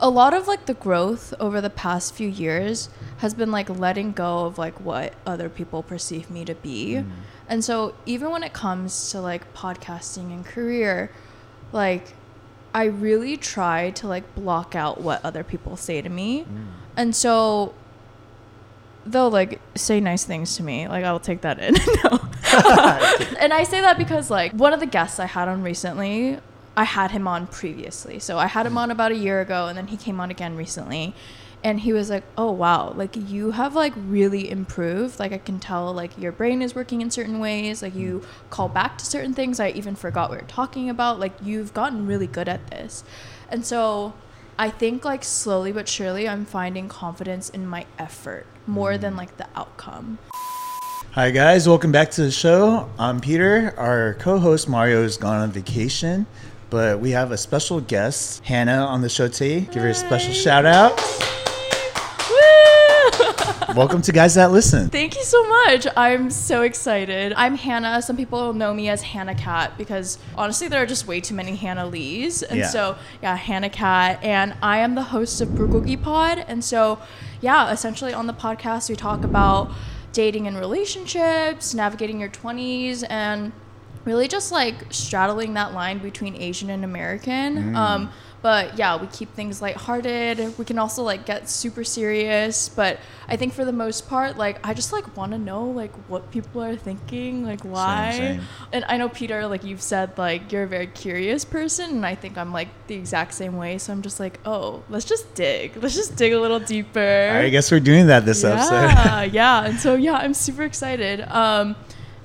a lot of like the growth over the past few years has been like letting go of like what other people perceive me to be. Mm. And so even when it comes to like podcasting and career, like I really try to like block out what other people say to me. Mm. And so they'll like say nice things to me. Like I'll take that in. no. and I say that because like one of the guests I had on recently, I had him on previously. So I had him hmm. on about a year ago and then he came on again recently. And he was like, "Oh wow, like you have like really improved. Like I can tell like your brain is working in certain ways. Like you hmm. call back to certain things I even forgot we were talking about. Like you've gotten really good at this." And so I think like slowly but surely I'm finding confidence in my effort more than hmm. like the outcome. Hi guys, welcome back to the show. I'm Peter. Our co-host Mario is gone on vacation, but we have a special guest, Hannah, on the show today. Give her a special shout out. Woo! welcome to guys that listen. Thank you so much. I'm so excited. I'm Hannah. Some people know me as Hannah Cat because honestly, there are just way too many Hannah Lees. And Yeah. so, yeah, Hannah Cat. And I am the host of Bulgogi Pod. And so, yeah, essentially on the podcast, we talk about dating and relationships, navigating your 20s, and really just like straddling that line between Asian and American. Um, but yeah, we keep things lighthearted. We can also like get super serious, but I think for the most part, like I just like want to know like what people are thinking, like why. same. And I know Peter, like you've said, like you're a very curious person, and I think I'm like the exact same way. So I'm just like, oh, let's just dig. Let's just dig a little deeper I guess we're doing that this episode. yeah, yeah. And so yeah, I'm super excited. Um,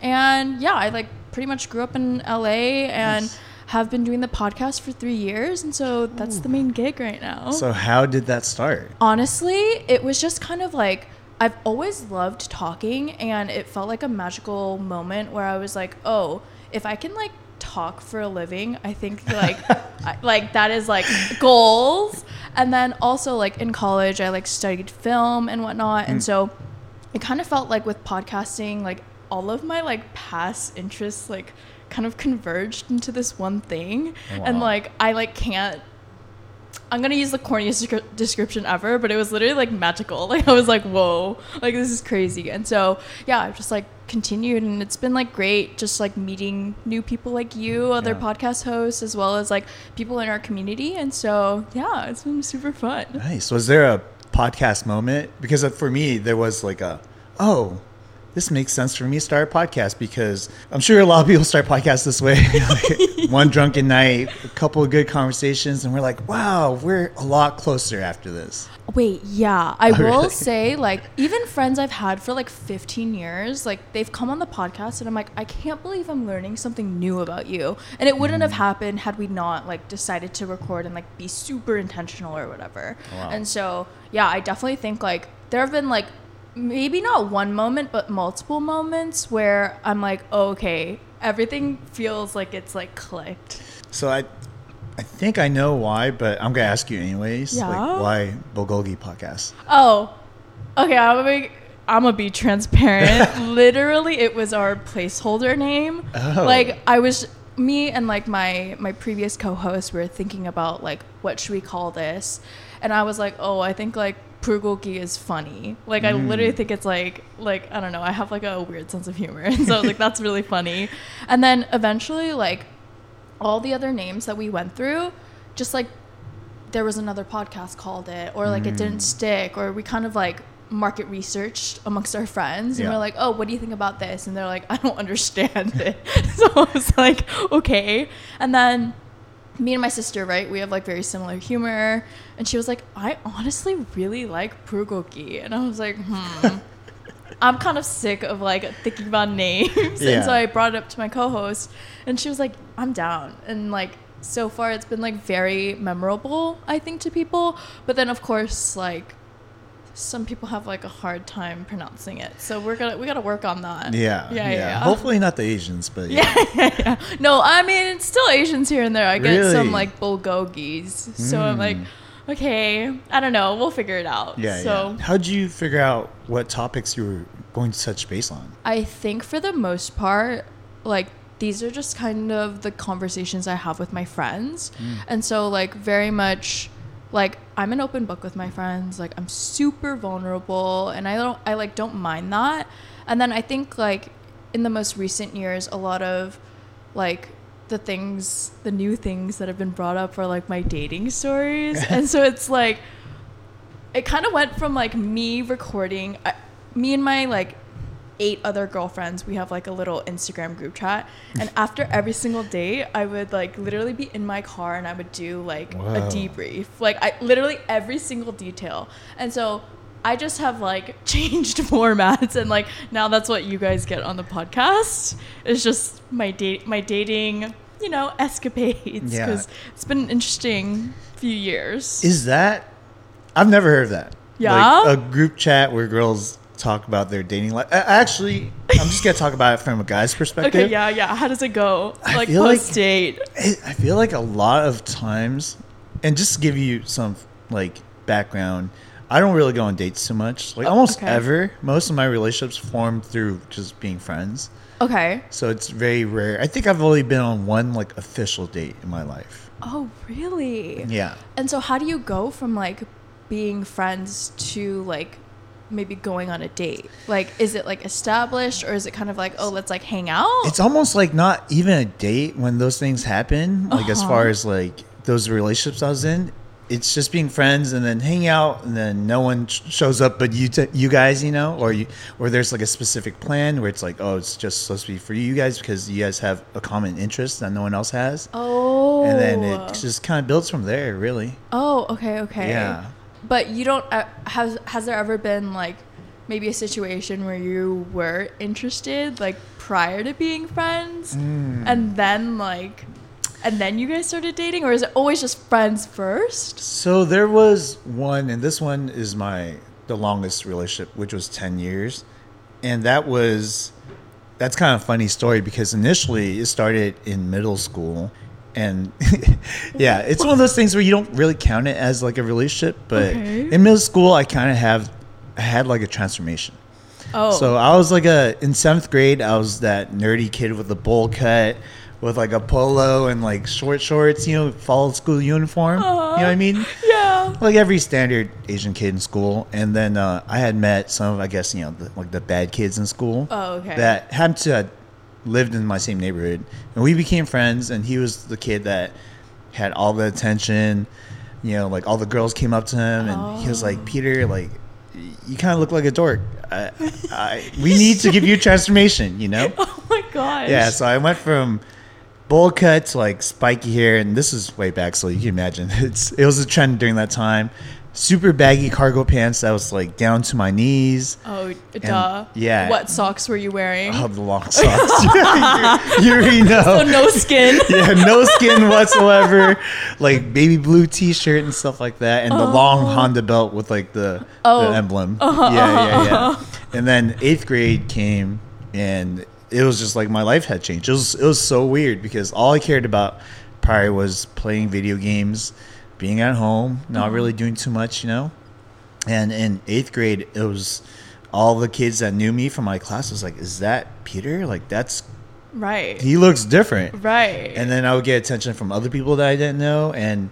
and yeah, I like pretty much grew up in LA and Nice. have been doing the podcast for three years, and so that's the main gig right now. So how did that start? Honestly, it was just kind of like I've always loved talking, and it felt like a magical moment where I was like, oh, if I can like talk for a living, I think like I, like that is like goals. And then also like in college, I like studied film and whatnot, and mm. so it kind of felt like with podcasting, like all of my like past interests like kind of converged into this one thing, and like I like can't I'm gonna use the corniest descri- description ever, but it was literally like magical. Like I was like, whoa, like this is crazy. And so yeah, I've just like continued, and it's been like great, just like meeting new people like you, other Yeah. podcast hosts, as well as like people in our community. And so yeah, it's been super fun. Nice. Was there a podcast moment? Because uh, for me, there was like a, oh, this makes sense for me to start a podcast because I'm sure a lot of people start podcasts this way. Like, one drunken night, a couple of good conversations, and we're like, wow, we're a lot closer after this. Wait, yeah. I Oh, will really? say, like, even friends I've had for like 15 years, like, they've come on the podcast and I'm like, I can't believe I'm learning something new about you. And it wouldn't have Mm. happened had we not, like, decided to record and, like, be super intentional or whatever. Wow. And so, yeah, I definitely think, like, there have been, like, maybe not one moment, but multiple moments where I'm like, oh, okay, everything feels like it's, like, clicked. So I, I think I know why, but I'm gonna ask you anyways. Yeah? Like, why Bulgogi podcast? Oh, okay. I'm gonna be, I'm gonna be transparent. Literally, it was our placeholder name. Oh. Like I was me and like my my previous co-host we were thinking about like what should we call this, and I was like, oh, I think like Bulgogi is funny. Like I literally think it's like like I don't know. I have like a weird sense of humor, and so like that's really funny. And then eventually, like all the other names that we went through, just like there was another podcast called it or like it Mm. didn't stick or we kind of like market researched amongst our friends and Yeah. we're like oh what do you think about this and they're like i don't understand it so i was like okay and then me and my sister right we have like very similar humor and she was like i honestly really like bulgogi and i was like hmm I'm kind of sick of like thinking about names. Yeah. And so I brought it up to my co-host and she was like, "I'm down." And like so far it's been like very memorable, I think to people, but then of course like some people have like a hard time pronouncing it. So we're to we got to work on that. Yeah, Yeah, yeah. yeah. Hopefully not the Asians, but yeah. Yeah. No, I mean it's still Asians here and there. I get some like bulgogis. So I'm like, Mm. okay, I don't know. We'll figure it out. Yeah, so yeah. How'd you figure out what topics you were going to touch base on? I think for the most part, like these are just kind of the conversations I have with my friends. And so like very much like I'm an open book with my friends. Like I'm super vulnerable and I don't I like don't mind that. And then I think like in the most recent years a lot of like the things the new things that have been brought up are like my dating stories. and so it's like it kind of went from like me recording I, me and my like eight other girlfriends we have like a little instagram group chat and after every single date i would like literally be in my car and i would do like a debrief like i literally every single detail and so i just have like changed formats and like now that's what you guys get on the podcast it's just my date my dating you know escapades Yeah. because it's been an interesting few years Is that? I've never heard of that. Yeah? Like a group chat where girls talk about their dating life. Actually, I'm just gonna talk about it from a guy's perspective. Okay, yeah, yeah. How does it go? I Like post date. I I feel like a lot of times, and just to give you some like background, I don't really go on dates too much. Like almost okay. ever, most of my relationships form through just being friends. Okay. So it's very rare. I think I've only been on one like official date in my life. Oh, really? Yeah. And so, how do you go from like being friends to like maybe going on a date? Like, is it like established, or is it kind of like, oh, let's like hang out? It's almost like not even a date when those things happen. Like as Uh-huh. far as like those relationships I was in, it's just being friends and then hang out and then no one sh- shows up but you t- you guys, you know, or you or there's like a specific plan where it's like, oh, it's just supposed to be for you guys because you guys have a common interest that no one else has. oh. And then it just kind of builds from there, really. Oh, okay, okay. Yeah. But you don't. Uh, has has there ever been like maybe a situation where you were interested like prior to being friends, Mm. and then like, and then you guys started dating, or is it always just friends first? So there was one, and this one is my the longest relationship, which was ten years, and that was that's kind of a funny story because initially it started in middle school, and yeah, it's one of those things where you don't really count it as like a relationship, but Okay. in middle school I kind of have I had like a transformation. Oh, So I was like a in seventh grade. I was that nerdy kid with a bowl cut, with like a polo and like short shorts. You know, fall school uniform. You know what I mean? yeah. Like every standard Asian kid in school. And then uh, I had met some of, I guess, you know, the, like the bad kids in school. Oh, okay. That happened to have lived in my same neighborhood, and we became friends. And he was the kid that had all the attention. You know, like all the girls came up to him, and he was Oh. like, "Peter, like." You kind of look like a dork. I, I, we need to give you a transformation, you know? Oh my gosh. Yeah, so I went from bowl cut to like spiky hair, and this is way back, so you can imagine it's it was a trend during that time. Super baggy cargo pants that was like down to my knees. Oh, duh. yeah. What socks were you wearing? Oh, the long socks. you, you already know. oh, no skin. Yeah, no skin whatsoever. Like baby blue T-shirt and stuff like that, and the long oh. Honda belt with like the, Oh. the emblem. Uh-huh, yeah, yeah, yeah. Uh-huh. And then eighth grade came, and it was just like my life had changed. It was it was so weird because all I cared about prior was playing video games, being at home, not really doing too much, you know. And in eighth grade, it was all the kids that knew me from my class was like, "Is that Peter? Like that's right. he looks different." right. and then I would get attention from other people that I didn't know. And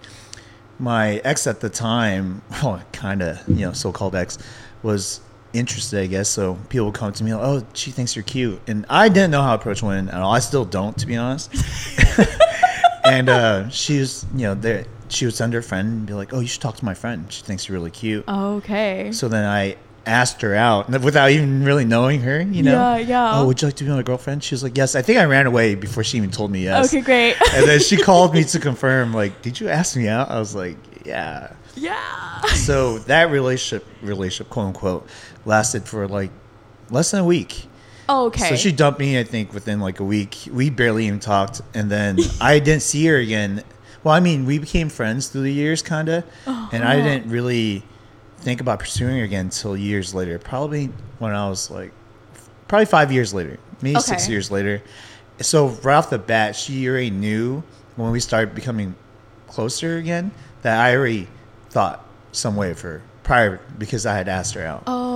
my ex at the time, well, kind of, you know, so-called ex, was interested, I guess. So people would come to me, like, oh, she thinks you're cute, and I didn't know how to approach women at all. I still don't, to be honest. and uh, she was, you know, there. She would send her friend and be like, "Oh, you should talk to my friend. She thinks you're really cute." okay. So then I asked her out without even really knowing her, you know. Yeah, yeah. Oh, would you like to be my girlfriend? She was like, "Yes." I think I ran away before she even told me yes. Okay, great. And then she called me to confirm, like, "Did you ask me out?" I was like, "Yeah." yeah. So that relationship, relationship, quote unquote, lasted for like less than a week. Oh, okay. So she dumped me, I think, within like a week. We barely even talked, and then I didn't see her again. Well, I mean, we became friends through the years, kind of, oh, and I didn't really think about pursuing her again until years later. Probably when I was like, probably five years later, maybe six years later. So right off the bat, she already knew when we started becoming closer again that I already thought some way of her prior because I had asked her out. Oh,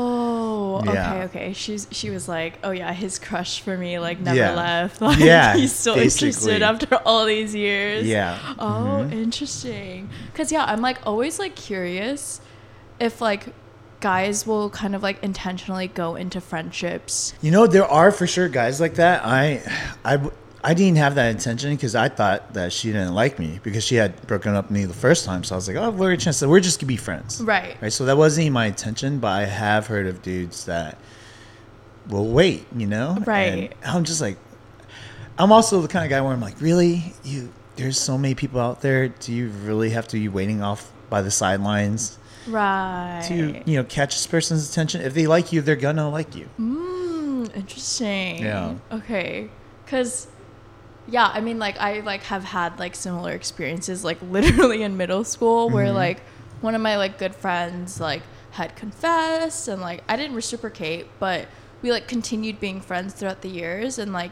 Oh, okay, Yeah. okay. She's she was like, oh yeah, his crush for me like never Yeah. left. Like, Yeah, he's still basically. interested after all these years. Yeah. Oh, Mhm. interesting. Cause yeah, I'm like always like curious if like guys will kind of like intentionally go into friendships. You know, there are for sure guys like that. I, I, I didn't have that intention because I thought that she didn't like me because she had broken up with me the first time. So I was like, oh, we're a chance that we're just gonna be friends, Right. Right. So that wasn't even my intention, but I have heard of dudes that will wait. You know, Right. And I'm just like, I'm also the kind of guy where I'm like, really, you? There's so many people out there. Do you really have to be waiting off by the sidelines Right. to you know catch this person's attention? If they like you, they're gonna like you. Mm, interesting. Yeah. Okay. Cause yeah, I mean like I like have had like similar experiences like literally in middle school where Mhm. like one of my like good friends like had confessed and like I didn't reciprocate, but we like continued being friends throughout the years and like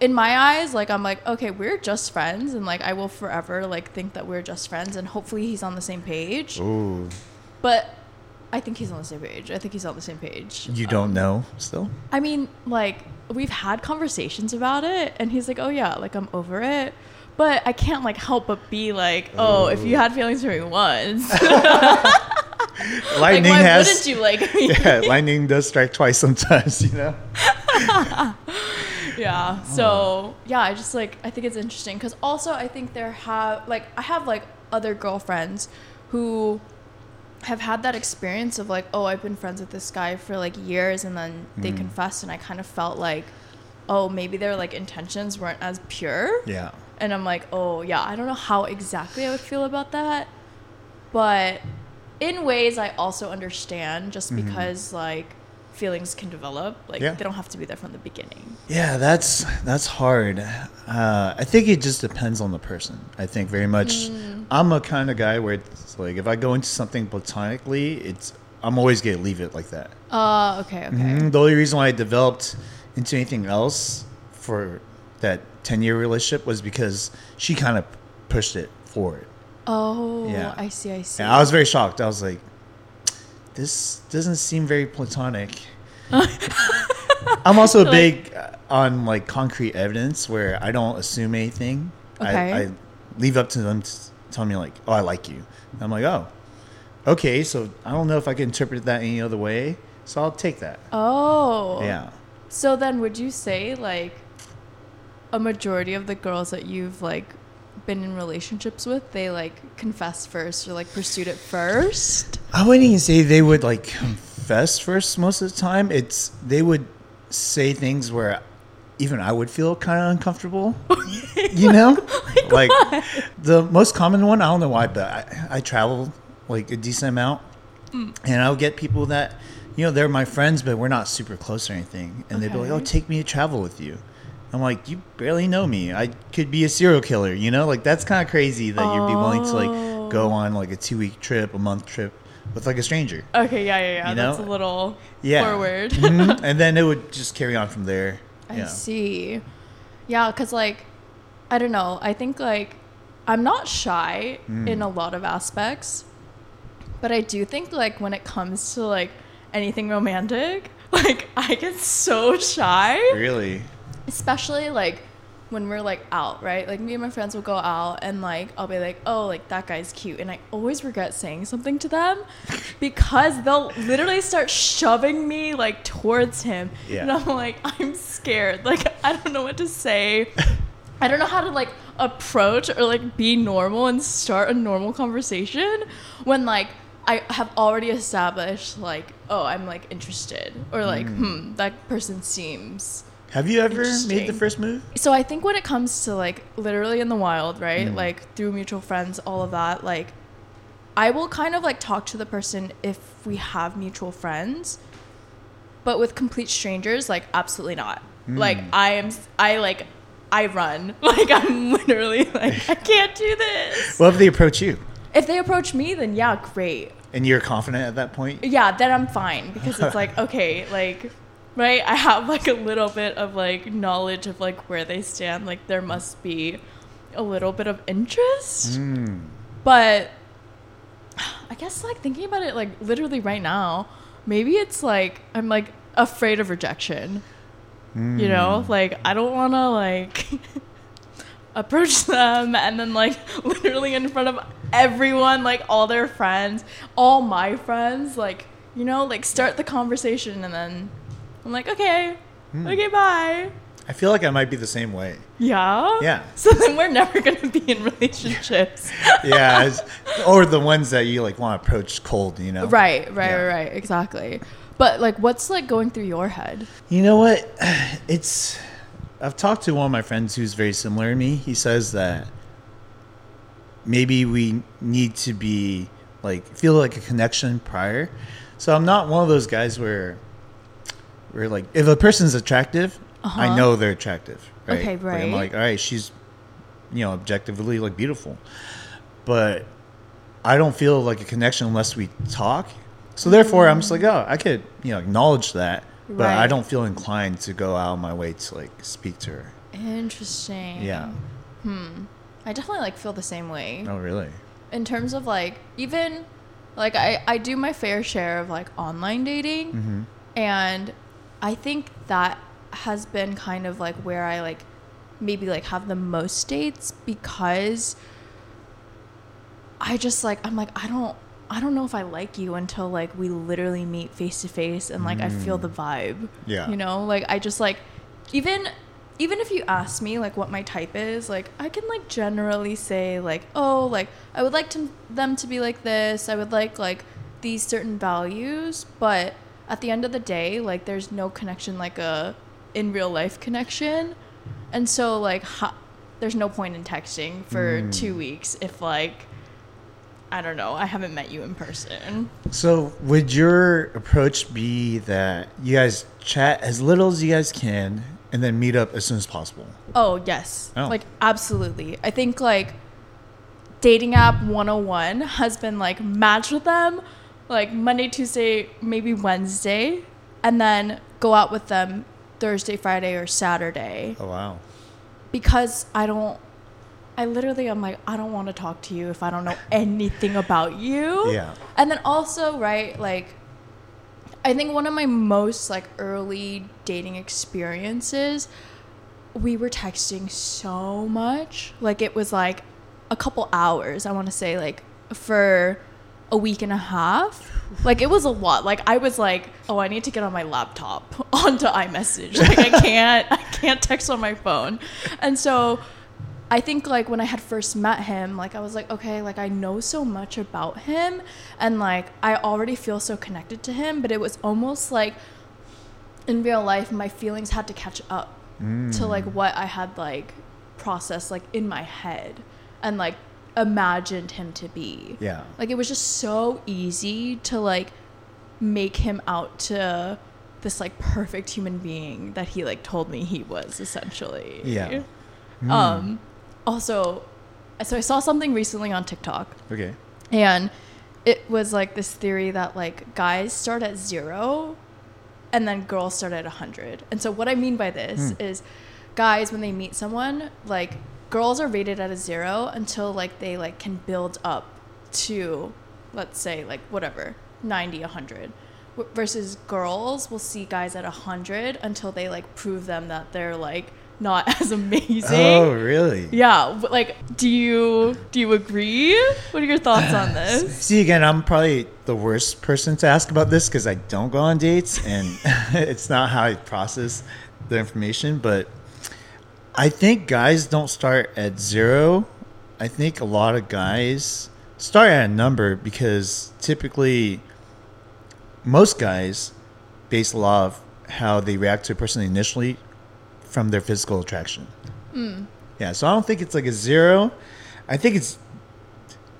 in my eyes like I'm like okay, we're just friends and like I will forever like think that we're just friends and hopefully he's on the same page. Ooh, But I think he's on the same page. I think he's on the same page. you don't um, know still. I mean, like we've had conversations about it, and he's like, "Oh yeah, like I'm over it." But I can't like help but be like, "Oh, if you had feelings for me once, like Lightning why has. wouldn't you like me?" yeah, lightning does strike twice sometimes. You know. yeah. So uh. yeah, I just like I think it's interesting because also I think there have like I have like other girlfriends who have had that experience of like, oh, I've been friends with this guy for like years, and then they Mm. confessed, and I kind of felt like, oh, maybe their like intentions weren't as pure. Yeah. And I'm like, oh yeah, I don't know how exactly I would feel about that, but in ways I also understand just Mhm. because like feelings can develop, like Yeah. they don't have to be there from the beginning. Yeah, that's that's hard. Uh, I think it just depends on the person. I think very much. Mm. I'm a kind of guy where it's like if I go into something platonically, it's I'm always gonna leave it like that. Uh, okay, okay. Mhm. The only reason why I developed into anything else for that 10 year relationship was because she kind of pushed it forward. Oh, Yeah. I see, I see. And I was very shocked. I was like, this doesn't seem very platonic. I'm also Like- big on like concrete evidence where I don't assume anything. Okay. I, I leave up to them to tell me like, oh, I like you. I'm like, oh, okay. So I don't know if I can interpret that any other way. So I'll take that. oh. Yeah. So then would you say like a majority of the girls that you've like been in relationships with, they like confess first or like pursued it first? I wouldn't even say they would like confess first most of the time. It's they would say things where even I would feel kind of uncomfortable. you know, like the most common one. I don't know why, but I, I travel like a decent amount, mm. and I'll get people that you know they're my friends, but we're not super close or anything, and they'd be like, "Oh, take me to travel with you." I'm like, you barely know me. I could be a serial killer, you know? Like that's kind of crazy that you'd be willing to like go Oh. on like a two week trip, a month trip with like a stranger. Okay, yeah, yeah, yeah. You That's a little Yeah. forward. Mhm. And then it would just carry on from there. I Yeah. see. Yeah, because like, I don't know. I think like I'm not shy Mm. in a lot of aspects, but I do think like when it comes to like anything romantic, like I get so shy, Really? Especially like when we're like out, right? Like me and my friends will go out and like I'll be like, "Oh, like that guy's cute." And I always regret saying something to them because they'll literally start shoving me like towards him. Yeah. And I'm like, "I'm scared." Like I don't know what to say. I don't know how to like approach or like be normal and start a normal conversation when like I have already established like, "Oh, I'm like interested." Or like, "Hmm, that person seems Have you ever made the first move? so I think when it comes to like literally in the wild, right? Mm. Like through mutual friends, all of that, like I will kind of like talk to the person if we have mutual friends. But with complete strangers, like absolutely not. Like Mm. I am I like I run. Like I'm literally like I can't do this. What if they approach you If they approach me, then yeah, great. and you're confident at that point? Yeah, then I'm fine because it's like okay, like right, I have like a little bit of like knowledge of like where they stand. Like there must be a little bit of interest. Mm. But I guess like thinking about it like literally right now, maybe it's like I'm like afraid of rejection. You know, Mm. like I don't want to like approach them and then like literally in front of everyone, like all their friends, all my friends, like you know, like start the conversation and then I'm like, okay, Hmm. okay, bye. I feel like I might be the same way. Yeah. Yeah. So then we're never gonna be in relationships. Yeah, or the ones that you like want to approach cold, you know? Right, right, Yeah. right, right, exactly. But like, what's like going through your head? You know what? It's. I've talked to one of my friends who's very similar to me. He says that maybe we need to be like feel like a connection prior. So I'm not one of those guys where, where like if a person's attractive, I Uh-huh. know they're attractive. Right? Okay, Like, I'm like, all right, she's, you know, objectively like beautiful, but I don't feel like a connection unless we talk. So therefore, I'm just like, oh, I could, you know, acknowledge that, but I don't feel inclined to go out of my way to like speak to her. Interesting. Yeah. Hmm. I definitely like feel the same way. Oh, really? In terms of like even like I I do my fair share of like online dating Mm-hmm. and I think that has been kind of like where I like maybe like have the most dates because I just like I'm like I don't I don't know if I like you until like we literally meet face to face and like I feel the mm. vibe. Yeah. You know, like I just like even even if you ask me like what my type is, like I can like generally say like, "Oh, like I would like to, them to be like this. I would like like these certain values, but at the end of the day, like there's no connection like a in real life connection. And so like ha- there's no point in texting for mm. 2 weeks if like I don't know, I haven't met you in person. So, would your approach be that you guys chat as little as you guys can and then meet up as soon as possible? Oh, yes. Oh. Like, absolutely. I think, like, dating app 101 has been, like, match with them, like, Monday, Tuesday, maybe Wednesday, and then go out with them Thursday, Friday, or Saturday. Oh, wow. Because I don't, I literally, I'm like, I don't want to talk to you if I don't know anything about you. Yeah. And then also, right, like, I think one of my most like early dating experiences, we were texting so much. Like it was like a couple hours, I want to say like for a week and a half. Like it was a lot. Like I was like, "Oh, I need to get on my laptop onto iMessage. Like I can't I can't text on my phone." And so I think like when I had first met him, like I was like, okay, like I know so much about him and like I already feel so connected to him, but it was almost like in real life my feelings had to catch up to like mm. what I had like processed like in my head and like imagined him to be. Yeah. Like it was just so easy to like make him out to this like perfect human being that he like told me he was essentially. Yeah. Hmm. Um, also, so I saw something recently on TikTok, Okay. and it was like this theory that like guys start at zero, and then girls start at a hundred. And so what I mean by this Hmm. is, guys when they meet someone, like girls are rated at a zero until like they like can build up to, let's say like whatever 90, 100. W- Versus girls will see guys at a hundred until they like prove them that they're like not as amazing. Oh, really? Yeah, like do you do you agree? What are your thoughts on this? See, again, I'm probably the worst person to ask about this because I don't go on dates and it's not how I process the information. But I think guys don't start at zero. I think a lot of guys start at a number because typically most guys base a lot of how they react to a person initially from their physical attraction. Hmm. Yeah, so I don't think it's like a zero. I think it's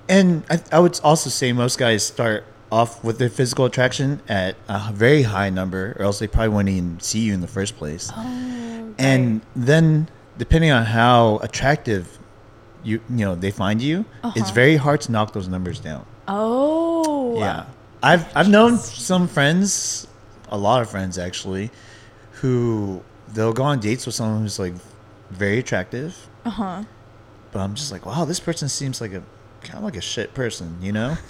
and I, I would also say most guys start off with their physical attraction at a very high number, or else they probably wouldn't even see you in the first place. Oh, and then, depending on how attractive you you know they find you, it's Uh-huh. very hard to knock those numbers down. Oh, Yeah, I've I've known some friends, a lot of friends actually, who they'll go on dates with someone who's like very attractive, Uh huh. but I'm just like, wow, this person seems like a kind of like a shit person, you know?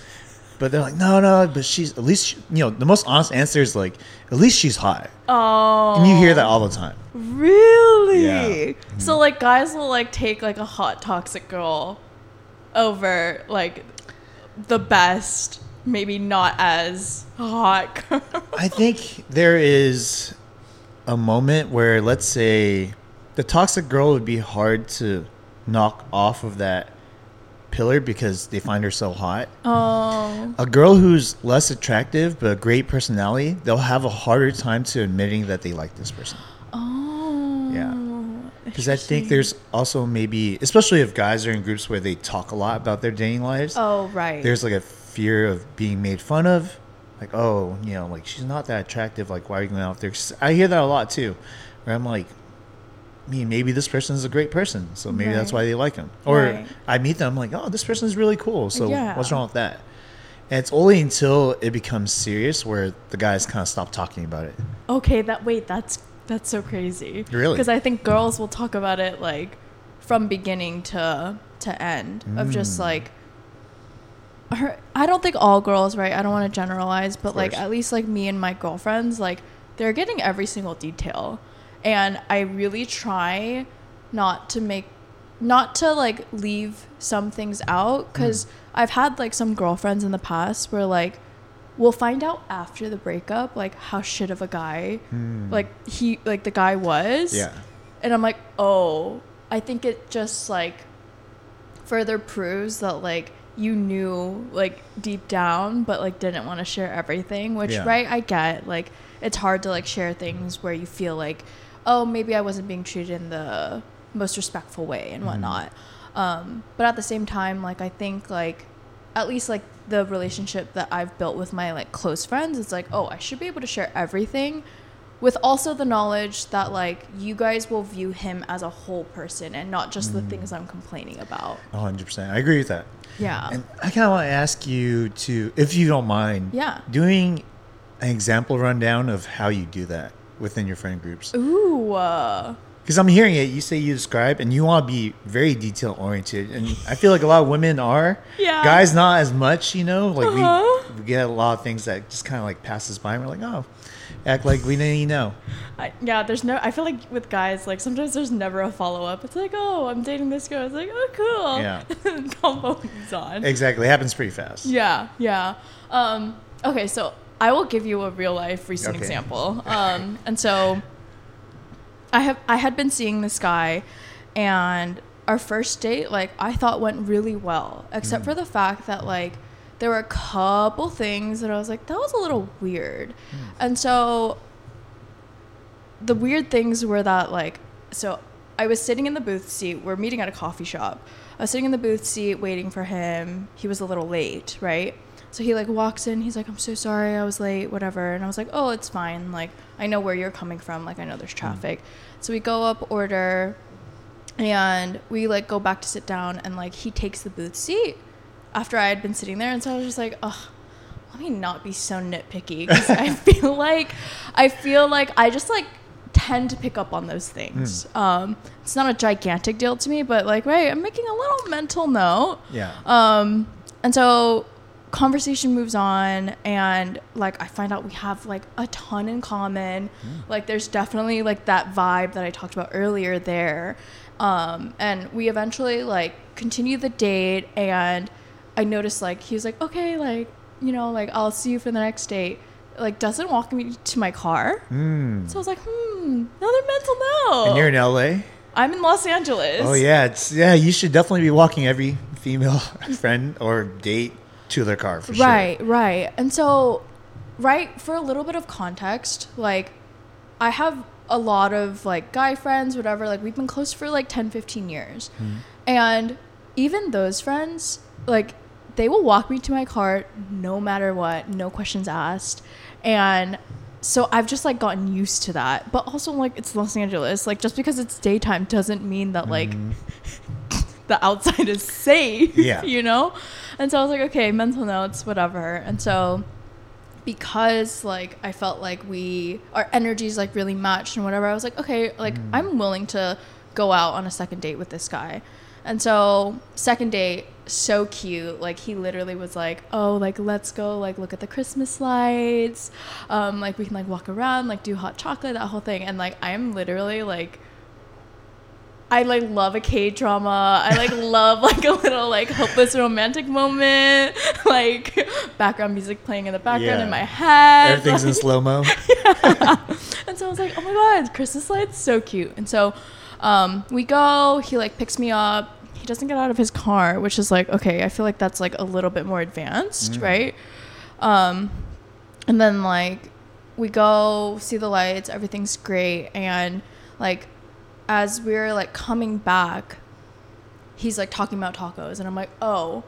But they're like, no, no, but she's at least she- you know the most honest answer is like, at least she's hot, Oh. and you hear that all the time. Really? Yeah. So mm-hmm. like guys will like take like a hot toxic girl over like the best, maybe not as hot girl. I think there is a moment where, let's say, the toxic girl would be hard to knock off of that pillar because they find her so hot. Oh. A girl who's less attractive but a great personality, they'll have a harder time to admitting that they like this person. Oh. Yeah. Because I think there's also maybe, especially if guys are in groups where they talk a lot about their dating lives, Oh right. there's like a fear of being made fun of. Like, oh, you know, like she's not that attractive. Like, why are you going out there? I hear that a lot too. Where I'm like, I mean, maybe this person is a great person, so maybe that's why they like him. Or Right. I meet them, I'm like, oh, this person is really cool. So Yeah. what's wrong with that? And it's only until it becomes serious where the guys kind of stop talking about it. Okay, that wait, that's that's so crazy. Really? Because I think girls will talk about it like from beginning to to end of just Mm. like her I don't think all girls, right? I don't want to generalize, but like at least like me and my girlfriends, like they're getting every single detail. And I really try not to make not to like leave some things out cuz I've had like some girlfriends in the past where like we'll find out after the breakup like how shit of a guy Hmm. like he like the guy was Yeah. and i'm like oh i think it just like further proves that like you knew like deep down but like didn't want to share everything which Yeah. right i get like it's hard to like share things where you feel like oh maybe i wasn't being treated in the most respectful way and whatnot um, but at the same time like i think like at least like the relationship that I've built with my like close friends, it's like, oh, I should be able to share everything with also the knowledge that like you guys will view him as a whole person and not just the things I'm complaining about. 100%. I agree with that. Yeah. And I kind of want to ask you to, if you don't mind, Yeah. doing an example rundown of how you do that within your friend groups. Ooh. Uh, Because I'm hearing it, you say you describe, and you want to be very detail oriented, and I feel like a lot of women are. Yeah. Guys, not as much, you know. Like Uh-huh. we, we get a lot of things that just kind of like passes by, and we're like, oh, act like we didn't know. I, yeah, there's no. I feel like with guys, like sometimes there's never a follow up. It's like, oh, I'm dating this girl. It's like, oh, cool. Yeah. Combo on. Exactly, it happens pretty fast. Yeah, yeah. Um, okay, so I will give you a real life recent Okay. example. Um, and so I have I had been seeing this guy, and our first date, like I thought went really well, except for the fact that like there were a couple things that I was like that was a little weird, and so the weird things were that like so I was sitting in the booth seat. We're meeting at a coffee shop. I was sitting in the booth seat waiting for him. He was a little late, right? So he like walks in. He's like, "I'm so sorry, I was late, whatever." And I was like, "Oh, it's fine. Like I know where you're coming from. Like I know there's traffic." So we go up, order, and we like go back to sit down, and like he takes the booth seat after I had been sitting there, and so I was just like, "Ugh." let me not be so nitpicky because I feel like I feel like I just like tend to pick up on those things. Um, it's not a gigantic deal to me, but like right, I'm making a little mental note. Yeah. Um, and so conversation moves on and like I find out we have like a ton in common. Like there's definitely like that vibe that I talked about earlier there. Um, and we eventually like continue the date and I noticed like he was like, okay, like, you know, like I'll see you for the next date. Like doesn't walk me to my car. Mm. So I was like, hmm, another mental note. And you're in LA. I'm in Los Angeles. Oh yeah, it's yeah. You should definitely be walking every female friend or date to their car for sure. Right, right. And so, right, for a little bit of context, like, I have a lot of, like, guy friends, whatever. Like, we've been close for, like, 10, 15 years. Hmm. And even those friends, like, they will walk me to my car no matter what, no questions asked. And so I've just, like, gotten used to that. But also, like, it's Los Angeles. Like, just because it's daytime doesn't mean that, like, mm-hmm. the outside is safe. Yeah. You know? And so I was like, okay, mental notes, whatever. And so because like I felt like we our energies like really matched and whatever, I was like, okay, like I'm willing to go out on a second date with this guy. And so second date, so cute. Like he literally was like, "Oh, like let's go like look at the Christmas lights. Um like we can like walk around, like do hot chocolate, that whole thing." And like I'm literally like I like love a K drama. I like love like a little like hopeless romantic moment, like background music playing in the background Yeah. in my head. Everything's in slow mo. and so I was like, oh my god, Christmas lights, so cute. And so um, we go. He like picks me up. He doesn't get out of his car, which is like okay. I feel like that's like a little bit more advanced, right? Um, and then like we go see the lights. Everything's great, and like as we're like coming back, he's like talking about tacos, and I'm like, oh,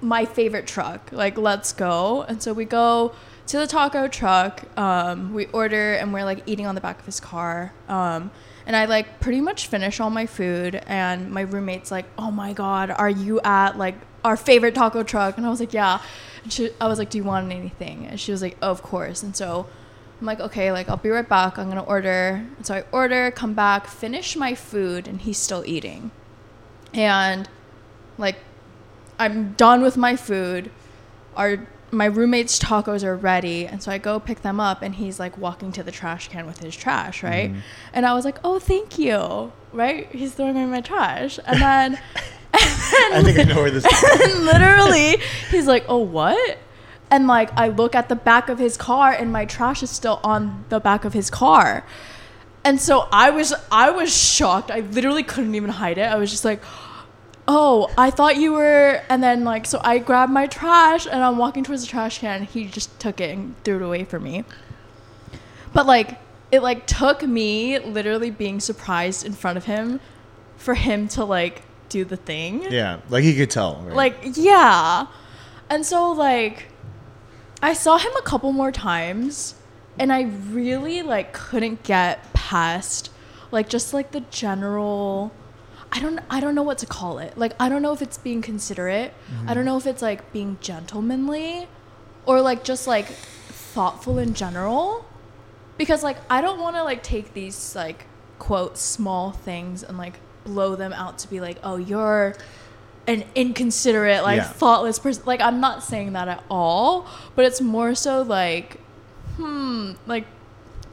my favorite truck. Like, let's go. And so we go to the taco truck. Um, we order, and we're like eating on the back of his car. Um, and I like pretty much finish all my food, and my roommate's like, "Oh my god, are you at like our favorite taco truck?" And I was like, "Yeah." She, I was like, "Do you want anything?" And she was like, "Of course." And so I'm like, "Okay, like I'll be right back. I'm gonna order." And so I order, come back, finish my food, and he's still eating. And like I'm done with my food. Our my roommate's tacos are ready, and so I go pick them up, and he's like walking to the trash can with his trash, right? Mm-hmm. And I was like, "Oh, thank you," right? He's throwing away my trash, and then, I think I know where this is. and literally, he's like, "Oh, what?" And like, I look at the back of his car, and my trash is still on the back of his car. And so I was, I was shocked. I literally couldn't even hide it. I was just like, "Oh, I thought you were." And then like, so I grabbed my trash, and I'm walking towards the trash can. And he just took it and threw it away for me. But like, it like took me literally being surprised in front of him, for him to like do the thing. Yeah, like he could tell. Right? Like, yeah. And so, like, I saw him a couple more times, and I really, like, couldn't get past, like, just, like, the general. I don't, I don't know what to call it. Like, I don't know if it's being considerate. I don't mm-hmm. know if it's, like, being gentlemanly or, like, just, like, thoughtful in general. Because, like, I don't want to, like, take these, like, quote, small things and, like, blow them out to be like, oh, you're an inconsiderate, like Yeah. thoughtless person. Like I'm not saying that at all, but it's more so like, hmm, like,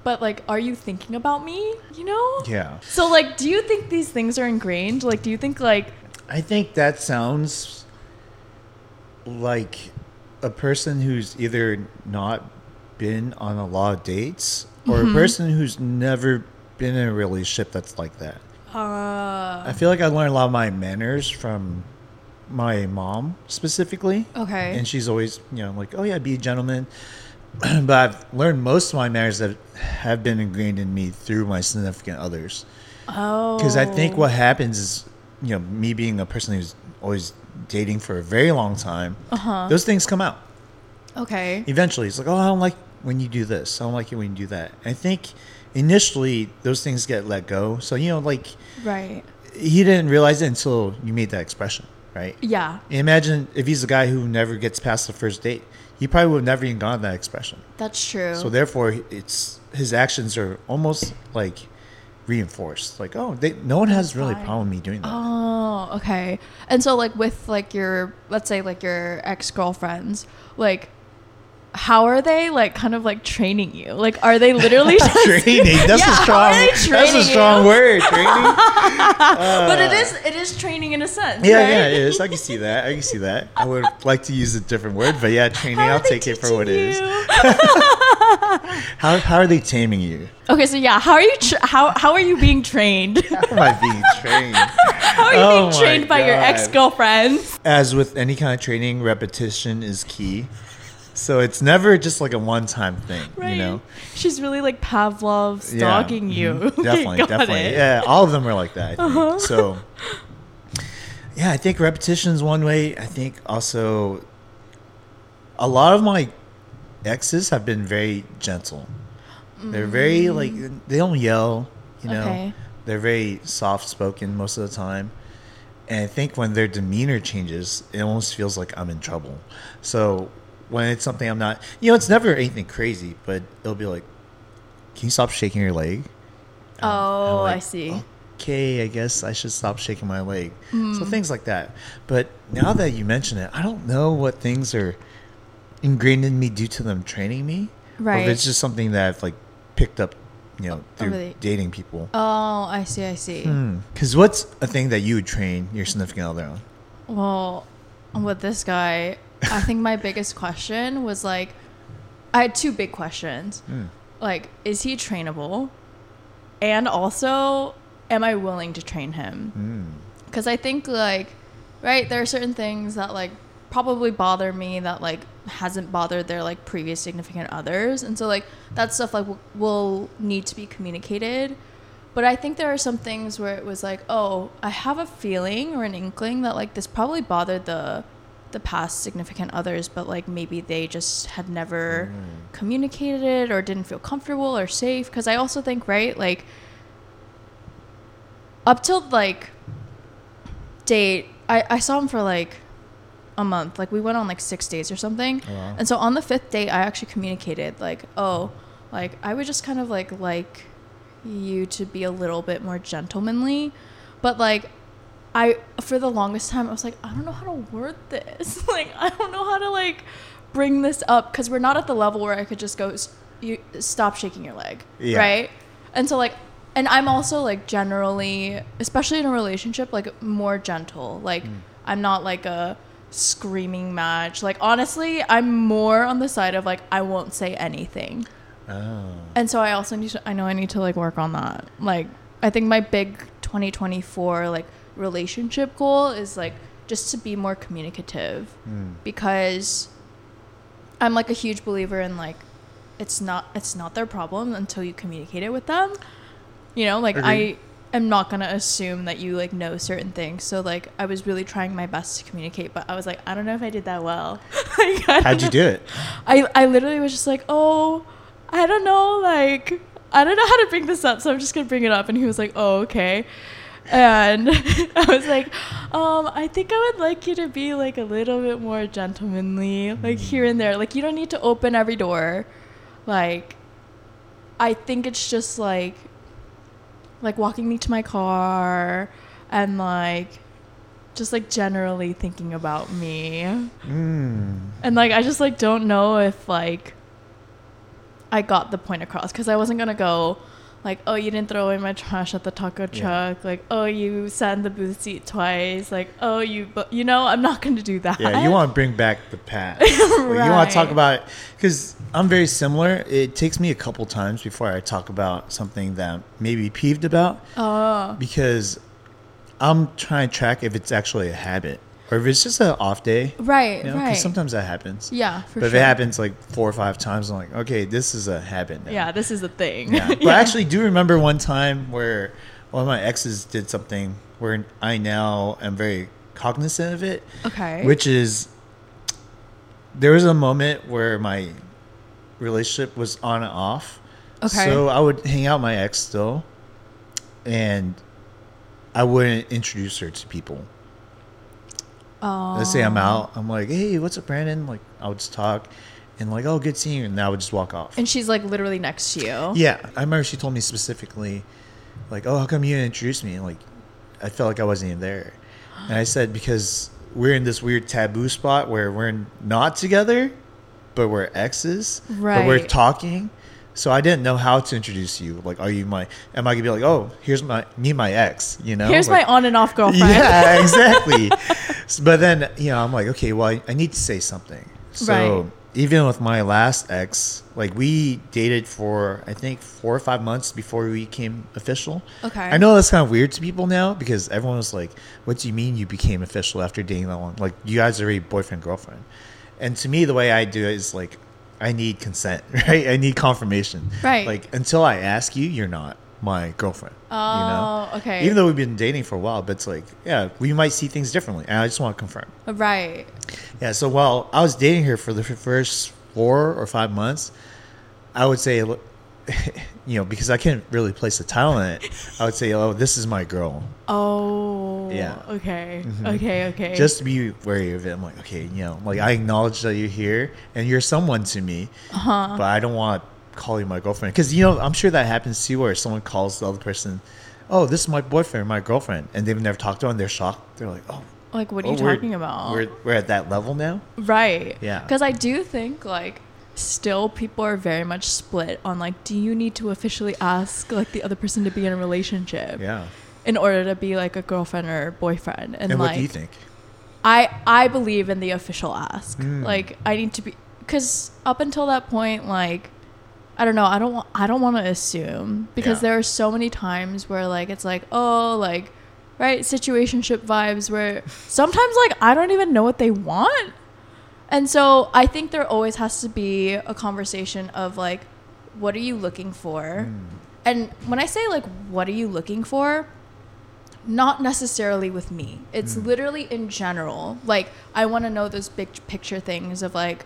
but like, are you thinking about me? You know? yeah, So like, do you think these things are ingrained? Like, do you think like, I think that sounds like a person who's either not been on a lot of dates or Mm-hmm. a person who's never been in a relationship that's like that. uh, I feel like I learned a lot of my manners from my mom specifically. okay, And she's always, you know, like, oh yeah, be a gentleman. but I've learned most of my manners that have been ingrained in me through my significant others. oh, Because I think what happens is, you know, me being a person who's always dating for a very long time, Uh-huh. those things come out. okay, Eventually, it's like, oh, I don't like when you do this. I don't like it when you do that. I think initially those things get let go. So, you know, like right, he didn't realize it until you made that expression, right? yeah, Imagine if he's a guy who never gets past the first date. He probably would have never even gotten that expression. that's true. So therefore, it's his actions are almost like reinforced. Like, oh, they, no one has really Fine. problem with me doing that. Oh, okay. And so like with like your let's say like your ex-girlfriends, like how are they like kind of like training you? Like are they literally training. That's Yeah, a strong. That's a strong you? word. Training. Uh, but it is it is training in a sense, Yeah, right? yeah, it is. I can see that. I can see that. I would like to use a different word, but yeah, training. I'll take it for what it is. How how are they taming you? okay, so yeah, how are you tra- how how are you being trained? How am I being trained? How are you Oh being trained by your ex-girlfriends? As with any kind of training, repetition is key. So it's never just like a one-time thing, Right. you know. She's really like Pavlov Yeah, stalking you. mhm. Okay, Definitely, definitely. it. Yeah, all of them are like that. Uh-huh. So, yeah, I think repetition is one way. I think also a lot of my exes have been very gentle. They're very like they don't yell, you know. Mm. Okay. They're very soft spoken most of the time. And I think when their demeanor changes, it almost feels like I'm in trouble. So when it's something I'm not, you know, it's never anything crazy, but it'll be like, "Can you stop shaking your leg?" I'm Oh, I see. "Oh, okay, I guess I should stop shaking my leg. Mm. So things like that. But now that you mention it, I don't know what things are ingrained in me due to them training me. Or Right. if it's just something that I've like picked up, you know, through Over the- dating people. Oh, I see. I see. Because what's a thing that you would train your significant other on? Well, with this guy, I think my biggest question was like, I had two big questions. Hmm. Like, is he trainable? And also, am I willing to train him? Mm. Because I think, like, right, there are certain things that, like, probably bother me that, like, hasn't bothered their, like, previous significant others. And so, like, that stuff, like, w- will need to be communicated. But I think there are some things where it was like, oh, I have a feeling or an inkling that like this probably bothered the the past significant others, but like maybe they just had never mm. communicated it or didn't feel comfortable or safe. Because I also think, right, like up till like date, I I saw him for like a month. Like we went on like six days or something. Oh, wow. And so on the fifth date, I actually communicated like, oh, like I would just kind of like like you to be a little bit more gentlemanly, but like I for the longest time I was like I don't know how to word this. like I don't know how to like bring this up because we're not at the level where I could just go "S- you stop shaking your leg, Yeah. right? And so like and I'm also like generally, especially in a relationship, like more gentle. Like hmm. I'm not like a screaming match. Like honestly, I'm more on the side of like I won't say anything. Oh. And so I also need to I know I need to like work on that. Like I think my big 2024 like relationship goal is like just to be more communicative Mm. because I'm like a huge believer in like it's not it's not their problem until you communicate it with them. You know, like Agreed. I am not gonna assume that you like know certain things. So like I was really trying my best to communicate, but I was like, I don't know if I did that well. Like, How'd you know. do it? I I literally was just like, oh, I don't know, like I don't know how to bring this up, so I'm just gonna bring it up. And he was like, oh, okay. And I was like, um, I think I would like you to be like a little bit more gentlemanly, like here and there. Like you don't need to open every door. Like I think it's just like like walking me to my car and like just like generally thinking about me. Mm. And like I just like don't know if like I got the point across because I wasn't gonna go like oh you didn't throw away my trash at the taco Yeah. truck like oh you sat in the booth seat twice like oh you but you know I'm not gonna do that Yeah, you want to bring back the past. Like, you want to talk Right. about because I'm very similar. It takes me a couple times before I talk about something that I'm maybe peeved about oh because I'm trying to track if it's actually a habit or if it's just an off day. right You know, 'cause right sometimes that happens. yeah for but if it happens like four or five times, I'm like, okay, this is a habit now. yeah this is a thing Yeah. But I actually do remember one time where one of my exes did something where I now am very cognizant of it, okay which is there was a moment where my relationship was on and off. Okay. So I would hang out with my ex still, and I wouldn't introduce her to people. Oh Let's say I'm out, I'm like, "Hey, what's up, Brandon?" Like I would just talk, and like, "Oh, good seeing you," and I would just walk off. and she's like literally next to you Yeah, I remember she told me specifically, like, "Oh, how come you didn't introduce me?" And like, I felt like I wasn't even there, and I said because we're in this weird taboo spot where we're not together, but we're exes, but we're talking. So I didn't know how to introduce you. Like, are you my? Am I gonna be like, oh, here's my me, my ex? You know, here's Like- my on and off girlfriend yeah, exactly. But then, you know, I'm like, okay, well, I, I need to say something. So Right. even with my last ex, like we dated for I think four or five months before we became official. Okay. I know that's kind of weird to people now because everyone was like, "What do you mean you became official after dating that long? Like you guys are already boyfriend girlfriend." And to me, the way I do it is like, I need consent, right? I need confirmation. Right. Like until I ask you, you're not my girlfriend. Oh, you know? Oh, okay. Even though we've been dating for a while, but it's like, yeah, we might see things differently. And I just want to confirm. right Yeah. So while I was dating her for the first four or five months, I would say, you know, because I can't really place a title on it, I would say, oh, this is my girl. oh Yeah. okay Mhm. okay okay Just to be wary of it. I'm like, okay, you know, like I acknowledge that you're here and you're someone to me, uh-huh but I don't want to call you my girlfriend. Because, you know, I'm sure that happens too where someone calls the other person, "Oh, this is my boyfriend, my girlfriend," and they've never talked to them. They're shocked. They're like, "Oh, Like, what are oh, you talking about? We're we're at that level now." Right. Yeah. Because I do think like still people are very much split on like, do you need to officially ask like the other person to be in a relationship Yeah. in order to be like a girlfriend or boyfriend? And, And, like, what do you think? I I believe in the official ask. Mm. Like I need to be because up until that point, like I don't know, I don't want I don't want to assume because Yeah. there are so many times where like it's like oh like right situationship vibes where sometimes like I don't even know what they want, and so I think there always has to be a conversation of like what are you looking for, Mm. and when I say like what are you looking for, not necessarily with me. It's Mm. literally in general. Like I want to know those big picture things of like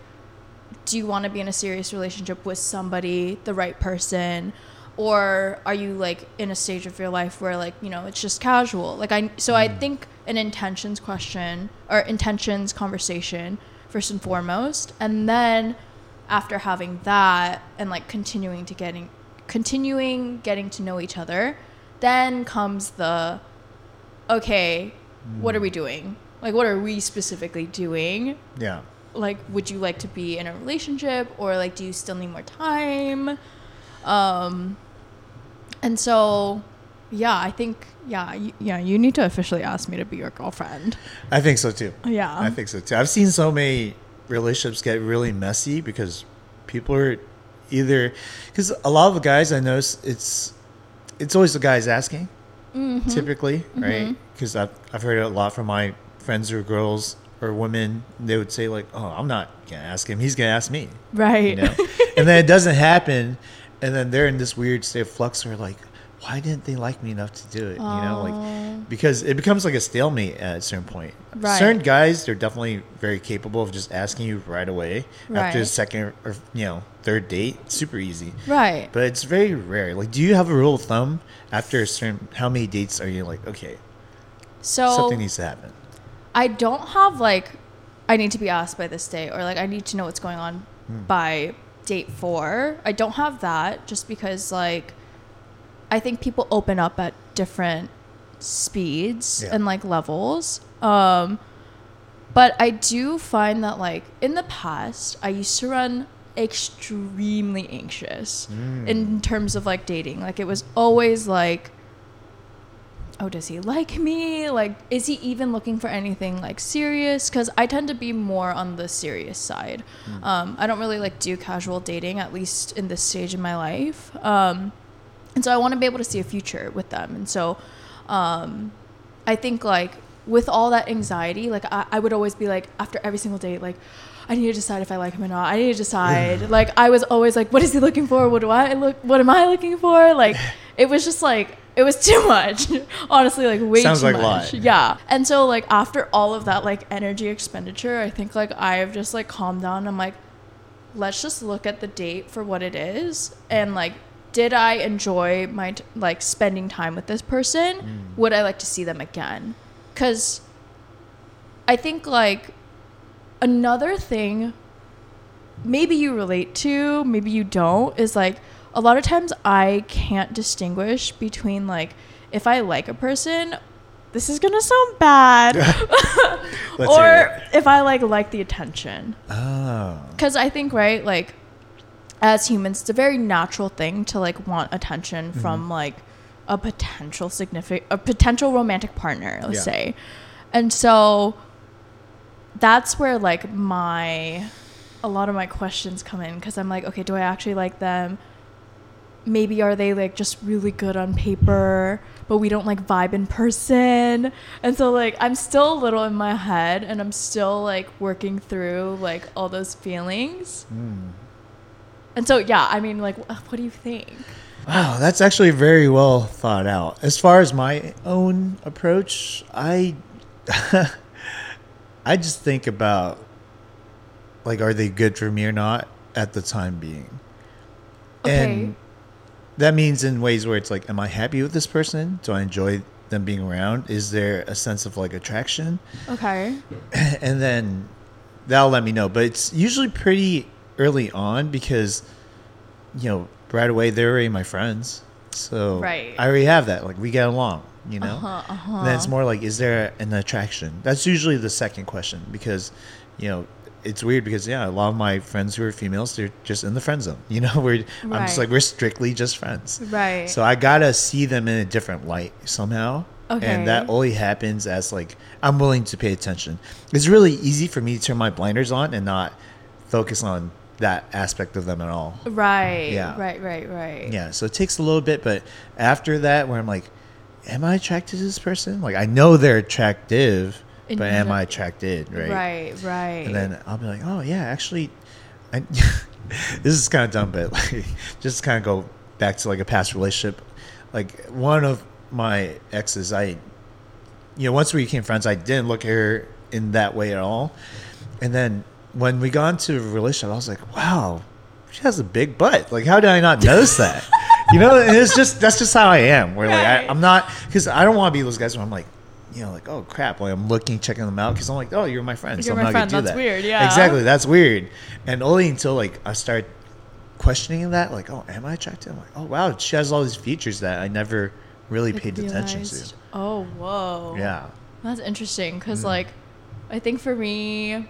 do you want to be in a serious relationship with somebody, the right person, or are you like in a stage of your life where like, you know, it's just casual. Like I so I Mm. think an intentions question or intentions conversation first and foremost, and then after having that and like continuing to getting continuing getting to know each other, then comes the okay, what are we doing? Like, what are we specifically doing? Yeah. Like, would you like to be in a relationship or like, do you still need more time? Um, and so, yeah, I think, yeah, you, yeah, you need to officially ask me to be your girlfriend. I think so too. Yeah. I think so too. I've seen so many relationships get really messy because people are either because a lot of the guys I notice it's it's always the guys asking Mm-hmm. typically, right? Because I've I've heard it a lot from my friends who are girls or women. They would say like, "Oh, I'm not gonna ask him. He's gonna ask me." right. You know, and then it doesn't happen, and then they're in this weird state of flux where like, why didn't they like me enough to do it? You know, Oh. like because it becomes like a stalemate at a certain point. Right. Certain guys, they're definitely very capable of just asking you right away after the second or you know third date. Super easy. right. But it's very rare. Like, do you have a rule of thumb after a certain how many dates are you like okay So, something needs to happen? I don't have like I need to be asked by this date or like I need to know what's going on Hmm. by date 4. I don't have that just because like I think people open up at different speeds Yeah. and like levels. Um but I do find that like in the past I used to run extremely anxious Hmm. in terms of like dating. Like it was always like oh, does he like me? Like, is he even looking for anything like serious? Because I tend to be more on the serious side. Um, I don't really like do casual dating, at least in this stage in my life. Um, and so I want to be able to see a future with them. And so um, I think like with all that anxiety, like I, I would always be like after every single date, like I need to decide if I like him or not. I need to decide. like I was always like, what is he looking for? What do I look? What am I looking for? Like it was just like it was too much. Honestly, like way Sounds too like a much. lot. Yeah. And so like after all of that like energy expenditure, I think like I've just like calmed down. I'm like, let's just look at the date for what it is and like did I enjoy my t- like spending time with this person? Would I like to see them again? Cuz I think like another thing maybe you relate to, maybe you don't is like a lot of times I can't distinguish between like if I like a person this is gonna sound bad, or if I like like the attention Oh, because I think right like as humans it's a very natural thing to like want attention Mm-hmm. from like a potential significant a potential romantic partner let's Yeah. say and so that's where like my a lot of my questions come in because I'm like okay do I actually like them maybe are they like just really good on paper but we don't like vibe in person and so like i'm still a little in my head and i'm still like working through like all those feelings Hmm. And so yeah i mean like what do you think Wow, that's actually very well thought out. As far as my own approach, I I just think about like are they good for me or not at the time being. Okay. And that means in ways where it's like am I happy with this person? Do I enjoy them being around? Is there a sense of like attraction? okay and then that'll let me know. But it's usually pretty early on because, you know, right away they're already my friends. So Right. I already have that. Like we get along, you know. Uh-huh, uh-huh. Then it's more like, is there an attraction? That's usually the second question because, you know, it's weird because yeah, a lot of my friends who are females, they're just in the friend zone. You know, we're I'm just like we're strictly just friends. Right. So I gotta see them in a different light somehow. Okay. And that only happens as like I'm willing to pay attention. It's really easy for me to turn my blinders on and not focus on that aspect of them at all. right. Yeah. Right. Right. Right. Yeah, so it takes a little bit, but after that, where I'm like, am I attracted to this person? Like, I know they're attractive, And but am I attracted? Right. Right. Right. And then I'll be like, oh yeah, actually, I, this is kind of dumb, but like, just kind of go back to like a past relationship. Like one of my exes, I, you know, once we became friends, I didn't look at her in that way at all. And then when we got into a relationship, I was like, wow, she has a big butt. Like, how did I not notice that? you know, and it's just that's just how I am. Where like I. I'm not because I don't want to be those guys where I'm like. You know, like oh crap! Like I'm looking, checking them out because I'm like, oh, you're my friend. so You're I'm my not gonna do that's that. weird, yeah. exactly. That's weird. And only until like I start questioning that, like, oh, am I attracted? I'm like, oh wow, she has all these features that I never really paid attention to. Oh, whoa. Yeah. That's interesting because, Mm. like, I think for me,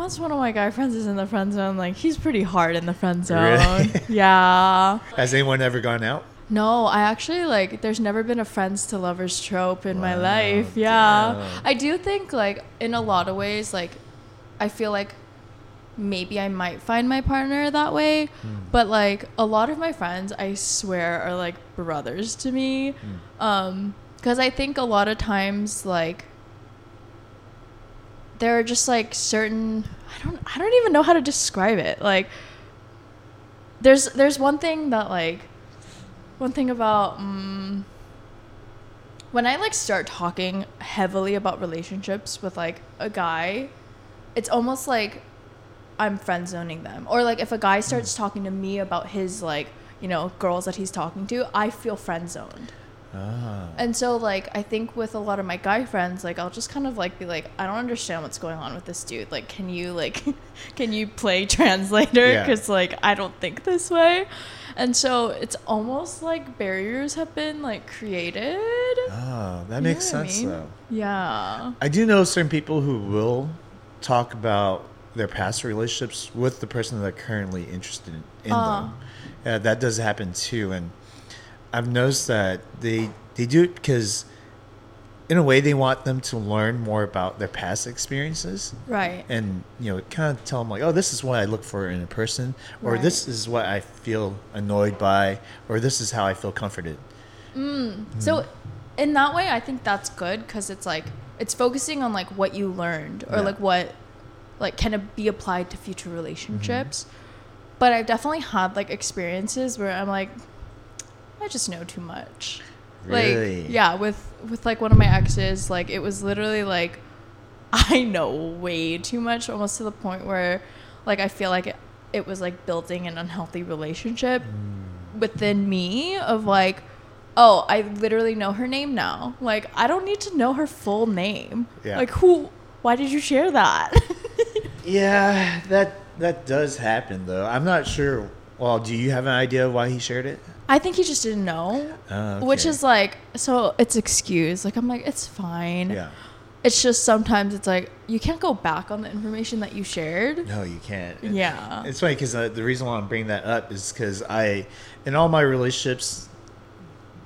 once one of my guy friends is in the friend zone, like, he's pretty hard in the friend zone. Really? yeah. Has anyone ever gone out? No, I actually, like, there's never been a friends to lovers trope in my life. Yeah. damn. I do think, like, in a lot of ways, like, I feel like maybe I might find my partner that way. Hmm. But, like, a lot of my friends, I swear, are like brothers to me. Hmm. Um, because I think a lot of times, like, there are just like certain I don't I don't even know how to describe it. Like there's there's one thing that like one thing about um, when I like start talking heavily about relationships with like a guy, it's almost like I'm friend zoning them. Or like if a guy starts talking to me about his like, you know, girls that he's talking to, I feel friend zoned. Ah. And so like I think with a lot of my guy friends, like I'll just kind of like be like, I don't understand what's going on with this dude. Like, can you like, can you play translator? Yeah. Because like I don't think this way. And so it's almost like barriers have been like created. Oh, that You makes know what I sense mean? though. Yeah. I do know certain people who will talk about their past relationships with the person they're currently interested in, in Uh. them. Yeah, that does happen too, and I've noticed that they they do it because, in a way, they want them to learn more about their past experiences, Right. and you know, kind of tell them like, oh, this is what I look for in a person, or Right. this is what I feel annoyed by, or this is how I feel comforted. So in that way, I think that's good because it's like it's focusing on like what you learned or Yeah. like what like can it be applied to future relationships. Mm-hmm. But I've definitely had like experiences where I'm like, I just know too much. Really? Like yeah, with with like one of my exes, like it was literally like I know way too much, almost to the point where like I feel like it, it was like building an unhealthy relationship Mm. within me of like oh i literally know her name now like i don't need to know her full name Yeah. like who why did you share that Yeah, that that does happen though. I'm not sure. Well, do you have an idea why he shared it? I think he just didn't know Oh, which is like so it's excused like i'm like it's fine yeah. it's just sometimes it's like you can't go back on the information that you shared No, you can't. Yeah. It's funny because uh, the reason why I'm bringing that up is because I, in all my relationships,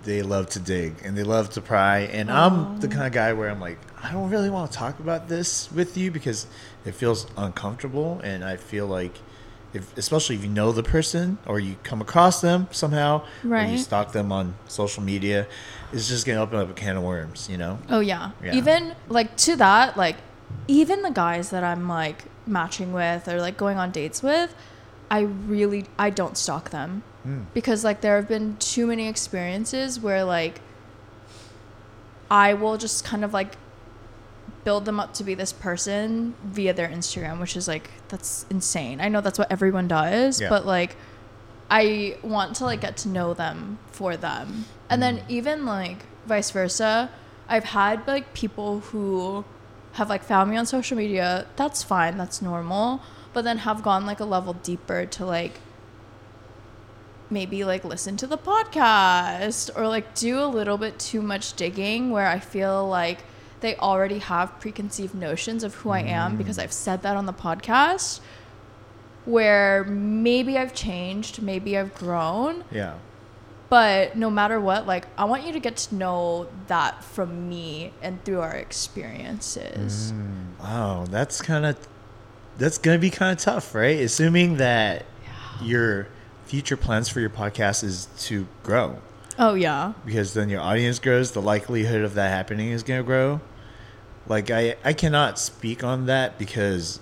they love to dig and they love to pry, and I'm the Oh. kind of guy where I'm like, I don't really want to talk about this with you because it feels uncomfortable, and I feel like. If, especially if you know the person or you come across them somehow or you stalk them on social media it's just gonna open up a can of worms you know Oh yeah. Yeah. Even like to that, like even the guys that I'm like matching with or like going on dates with, I really I don't stalk them. Hmm. Because like there have been too many experiences where like I will just kind of like build them up to be this person via their Instagram, which is like that's insane. I know that's what everyone does, Yeah. but like I want to like get to know them for them. And then mm. even like vice versa, I've had like people who have like found me on social media. That's fine, that's normal, but then have gone like a level deeper to like maybe like listen to the podcast or like do a little bit too much digging where I feel like they already have preconceived notions of who I am because I've said that on the podcast where maybe I've changed, maybe I've grown, Yeah. but no matter what, like I want you to get to know that from me and through our experiences. Mm, wow, that's kind of that's gonna be kind of tough, right? Assuming that your future plans for your podcast is to grow, Oh yeah. because then your audience grows, the likelihood of that happening is gonna grow. Like I, I cannot speak on that because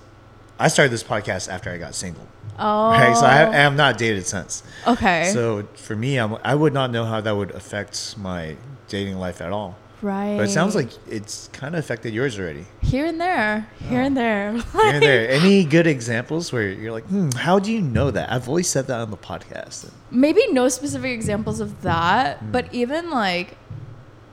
I started this podcast after I got single. Oh. Right, so I, I have not dated since. okay. So for me, I'm, I would not know how that would affect my dating life at all. right. But it sounds like it's kind of affected yours already. here and there, here Oh. and there. Here and there. Any good examples where you're like, hmm, how do you know that? I've always said that on the podcast. maybe no specific examples of that, Hmm. but even like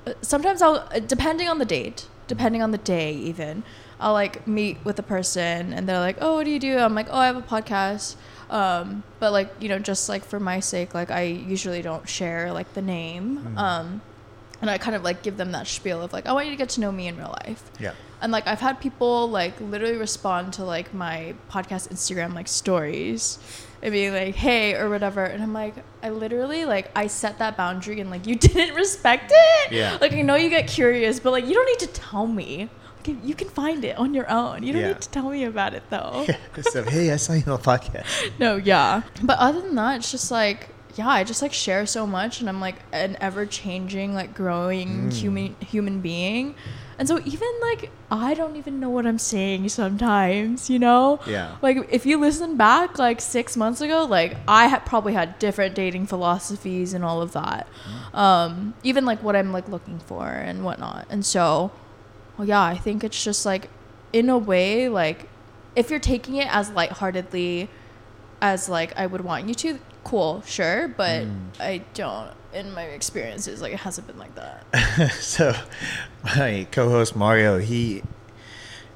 uh, sometimes I'll uh, depending on the date, depending on the day even, I'll like meet with a person and they're like, "Oh, what do you do?" I'm like, "Oh, I have a podcast." Um, but like, you know, just like for my sake, like I usually don't share like the name. Hmm. Um and I kind of like give them that spiel of like, "I want you to get to know me in real life." Yeah. And like I've had people like literally respond to like my podcast Instagram like stories and being like, hey or whatever. And I'm like, I literally like I set that boundary and like you didn't respect it. Yeah. Like I know you get curious, but like you don't need to tell me. Like, you can find it on your own. You don't Yeah. need to tell me about it though. so, hey, I saw you on the podcast. No, yeah. But other than that, it's just like yeah, I just like share so much and I'm like an ever changing, like growing Mm. human human being. And so even like I don't even know what I'm saying sometimes, you know? Yeah. Like if you listen back like 6 months ago, like I had probably had different dating philosophies and all of that. Um even like what I'm like looking for and whatnot. And so well yeah, I think it's just like in a way like if you're taking it as lightheartedly as like I would want you to, cool, sure, but Mm. I don't. In my experiences, like it hasn't been like that. so, my co-host Mario, he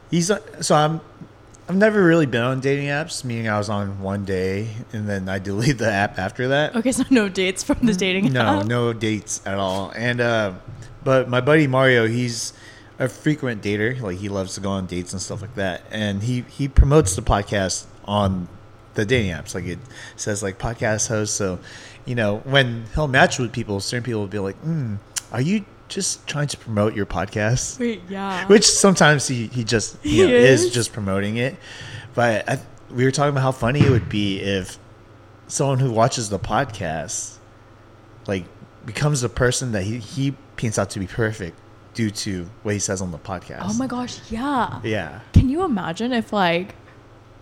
he's so I'm. I've never really been on dating apps, meaning I was on one day and then I deleted the app after that. Okay, so no dates from the dating No, app. no dates at all. And uh, but my buddy Mario, he's a frequent dater. Like he loves to go on dates and stuff like that. And he he promotes the podcast on the dating apps. Like it says like podcast host. So you know when he'll match with people, certain people will be like, mm, "Are you just trying to promote your podcast?" Wait, yeah. Which sometimes he he just you He know, is. is. just promoting it. But I, we were talking about how funny it would be if someone who watches the podcast like becomes the person that he, he paints out to be perfect due to what he says on the podcast. oh my gosh, yeah. Yeah. Can you imagine if like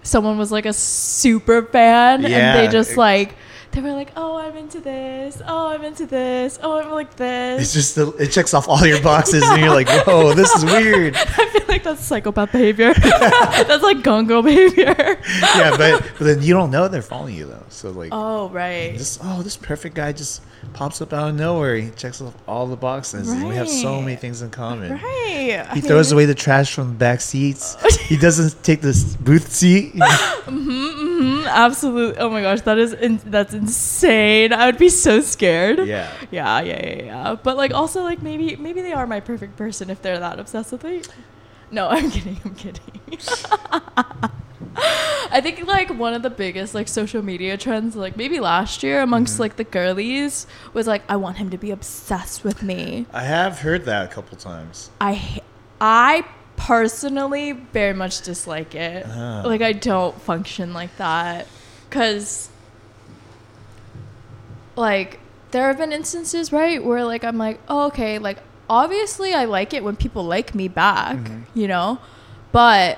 someone was like a super fan and they just like they were like, oh, I'm into this. Oh, I'm into this. Oh, I'm like this. It's just the, it checks off all your boxes and you're like, whoa, this is weird. I feel like that's psychopath behavior. that's like gongo behavior. Yeah, but but then you don't know they're following you though. So like Oh right. this oh this perfect guy just pops up out of nowhere. He checks off all the boxes and we have so many things in common. Right. He throws away the trash from the back seats. he doesn't take the booth seat. mm-hmm absolutely. Oh my gosh, that is in- that's insane. I would be so scared. Yeah. Yeah, yeah, yeah, yeah. But like also like maybe maybe they are my perfect person if they're that obsessed with me. No, I'm kidding. I'm kidding. I think like one of the biggest like social media trends like maybe last year amongst Mm-hmm. like the girlies was like I want him to be obsessed with me. I have heard that a couple times. I I personally very much dislike it. Ah. Like I don't function like that cuz like there have been instances, right, where like I'm like, "Oh, okay, like obviously I like it when people like me back, Mhm. you know? But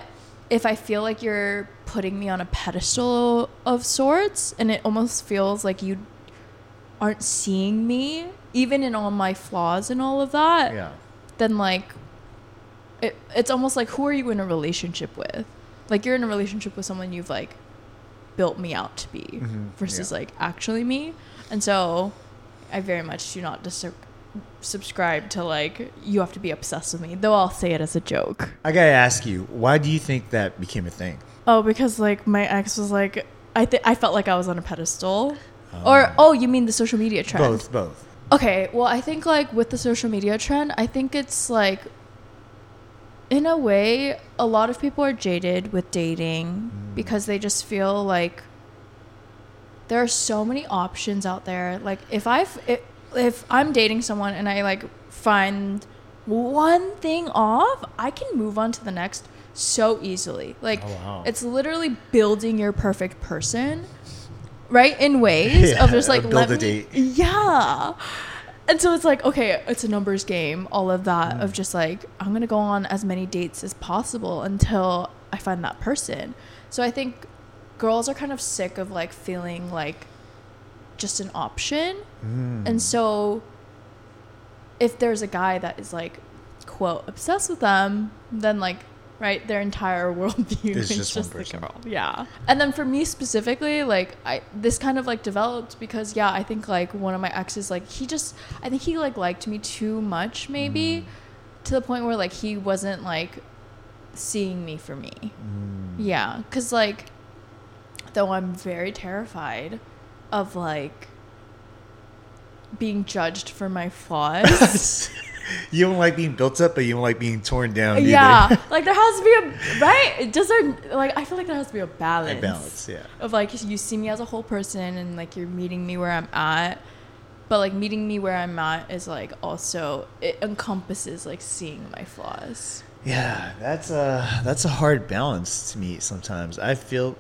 if I feel like you're putting me on a pedestal of sorts and it almost feels like you aren't seeing me even in all my flaws and all of that, Yeah. then like it, it's almost like who are you in a relationship with like you're in a relationship with someone you've like built me out to be Mhm, versus yeah. like actually me and so i very much do not dis- subscribe to like you have to be obsessed with me though i'll say it as a joke I gotta ask you, why do you think that became a thing? oh because like my ex was like i think i felt like i was on a pedestal oh. or oh, you mean the social media trend? Both, both. Okay, well, I think like with the social media trend, I think it's like in a way a lot of people are jaded with dating mm. because they just feel like there are so many options out there. Like if I if, if I'm dating someone and I like find one thing off, I can move on to the next so easily. Like Oh, wow. it's literally building your perfect person, right? In ways Yeah, of just like build let a me, date. yeah. And so it's like, okay, it's a numbers game, all of that, Mm. of just like, I'm going to go on as many dates as possible until I find that person. So I think girls are kind of sick of like feeling like just an option. Mm. And so if there's a guy that is like, quote, obsessed with them, then like, right, their entire worldview is just just, the girl. Yeah. And then for me specifically, like I this kind of like developed because yeah, I think like one of my exes, like he just I think he like liked me too much maybe Mm. to the point where like he wasn't like seeing me for me. Mm. Yeah, cuz like though I'm very terrified of like being judged for my flaws. you don't like being built up, but you don't like being torn down. Either. yeah, like there has to be a right. It doesn't like I feel like there has to be a balance. A balance, yeah. Of like you see me as a whole person and like you're meeting me where I'm at, but like meeting me where I'm at is like also it encompasses like seeing my flaws. Yeah, that's a that's a hard balance to meet sometimes. I feel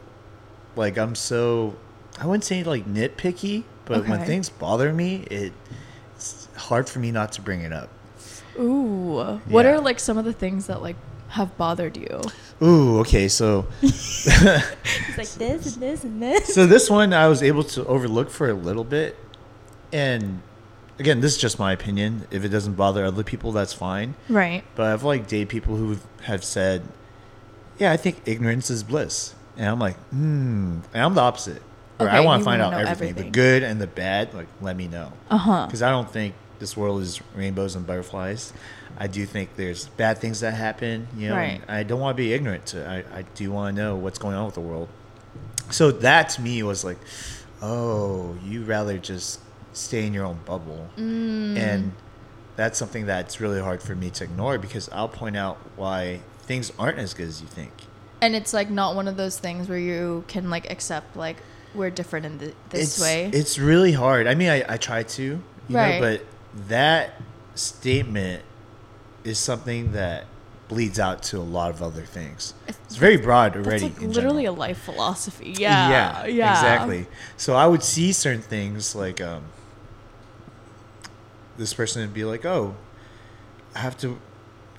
like I'm so I wouldn't say like nitpicky, but when things bother me, it, it's hard for me not to bring it up. Ooh, what are like some of the things that like have bothered you? Ooh, okay, so It's like this and this and this. so this one I was able to overlook for a little bit, and again, this is just my opinion. If it doesn't bother other people, that's fine. Right. But I've like dated people who have said, "Yeah, I think ignorance is bliss," and I'm like, "Hmm." And I'm the opposite. I want to find out wanna everything, the good and the bad. Like, let me know, Uh huh. because I don't think this world is rainbows and butterflies. I do think there's bad things that happen, you know. Right. I don't want to be ignorant to. I I do want to know what's going on with the world. So that to me was like, oh, you rather just stay in your own bubble, Mm. and that's something that's really hard for me to ignore because I'll point out why things aren't as good as you think. And it's like not one of those things where you can like accept like we're different in th- this it's, way. It's really hard. I mean, I, I try to, you Right. know, but that statement is something that bleeds out to a lot of other things. It's very broad already. like literally general. a life philosophy. Yeah. yeah, Yeah. exactly. So I would see certain things like um, this person would be like, "Oh, I have to,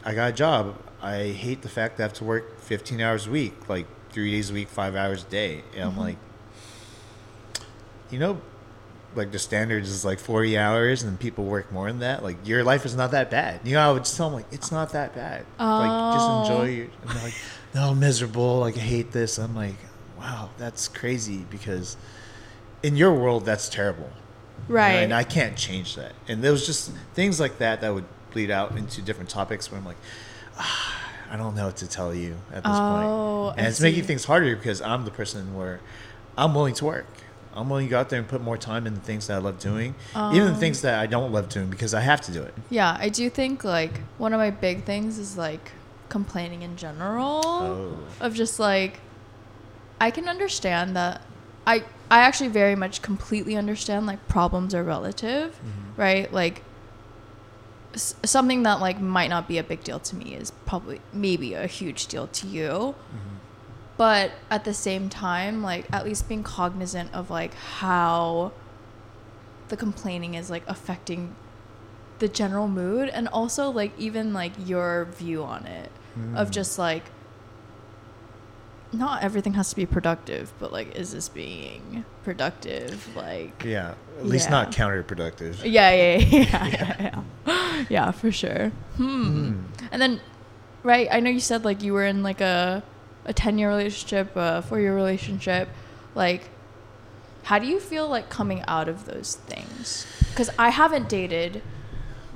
I got a job. I hate the fact that I have to work 15 hours a week, like three days a week, five hours a day." And Mm-hmm. I'm like, you know, like the standards is like 40 hours, and people work more than that. Like your life is not that bad. You know, I would just tell them like, it's not that bad. Like just Oh. enjoy your. And they're like, no, I'm miserable. Like I hate this. I'm like, wow, that's crazy because in your world that's terrible. you know, Right. and I can't change that. And there was just things like that that would bleed out into different topics where I'm like, ah, I don't know what to tell you at this Oh, point. And I it's making see. things things harder because I'm the person where I'm willing to work. I'm willing to go out there and put more time in the things that I love doing, even the things that I don't love doing because I have to do it. Yeah, I do think like one of my big things is like complaining in general. Oh. Of just like I can understand that I I actually very much completely understand like problems are relative, Mm-hmm. right? Like s- something that like might not be a big deal to me is probably maybe a huge deal to you. Mm-hmm. But at the same time, like at least being cognizant of like how the complaining is like affecting the general mood and also like even like your view on it of Mm. just like not everything has to be productive but like is this being productive like Yeah, at least Yeah. not counterproductive. yeah yeah yeah yeah, yeah, yeah. Yeah, for sure hmm. Mm. and then right i know you said like you were in like a a 10 year relationship a 4 year relationship like how do you feel like coming out of those things because i haven't dated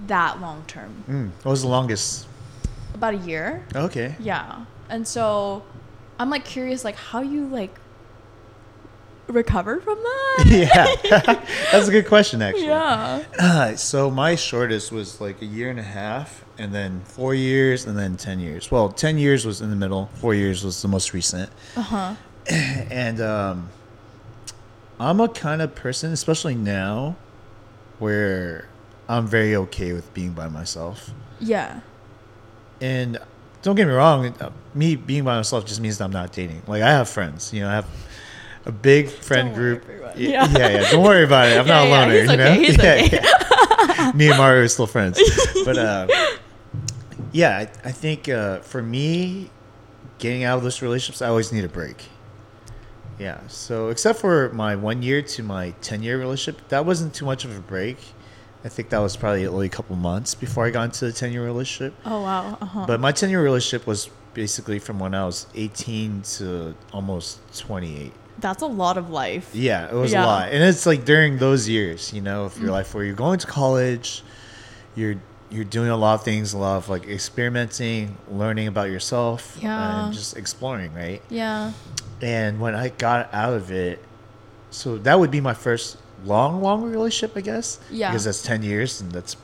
that long term Mm. What was the longest? about a year Okay. yeah and so i'm like curious like how you like recovered from that? yeah, that's a good question actually. Yeah. Uh, so my shortest was like a year and a half, and then four years, and then ten years. Well, ten years was in the middle. Four years was the most recent. Uh huh. and um, I'm a kind of person, especially now, where I'm very okay with being by myself. Yeah. And don't get me wrong, uh, me being by myself just means that I'm not dating. Like I have friends, you know, I have a big friend group. Yeah. yeah, yeah. Don't worry about it. I'm not a Yeah, yeah, loner. he's you know? okay, he's yeah, okay. yeah. me and Mario are still friends. But uh, yeah, I, I think uh, for me, getting out of those relationships, I always need a break. Yeah. So except for my one year to my ten year relationship, that wasn't too much of a break. I think that was probably only a couple months before I got into the ten year relationship. Oh wow. Uh huh. But my 10 year relationship was basically from when I was 18 to almost 28. That's a lot of life. Yeah, it was Yeah. a lot. And it's like during those years, you know, of your life where you're going to college, you're you're doing a lot of things, a lot of like experimenting, learning about yourself, Yeah. and just exploring, right? Yeah. And when I got out of it, so that would be my first long, long relationship, I guess. Yeah. Because that's 10 years and that's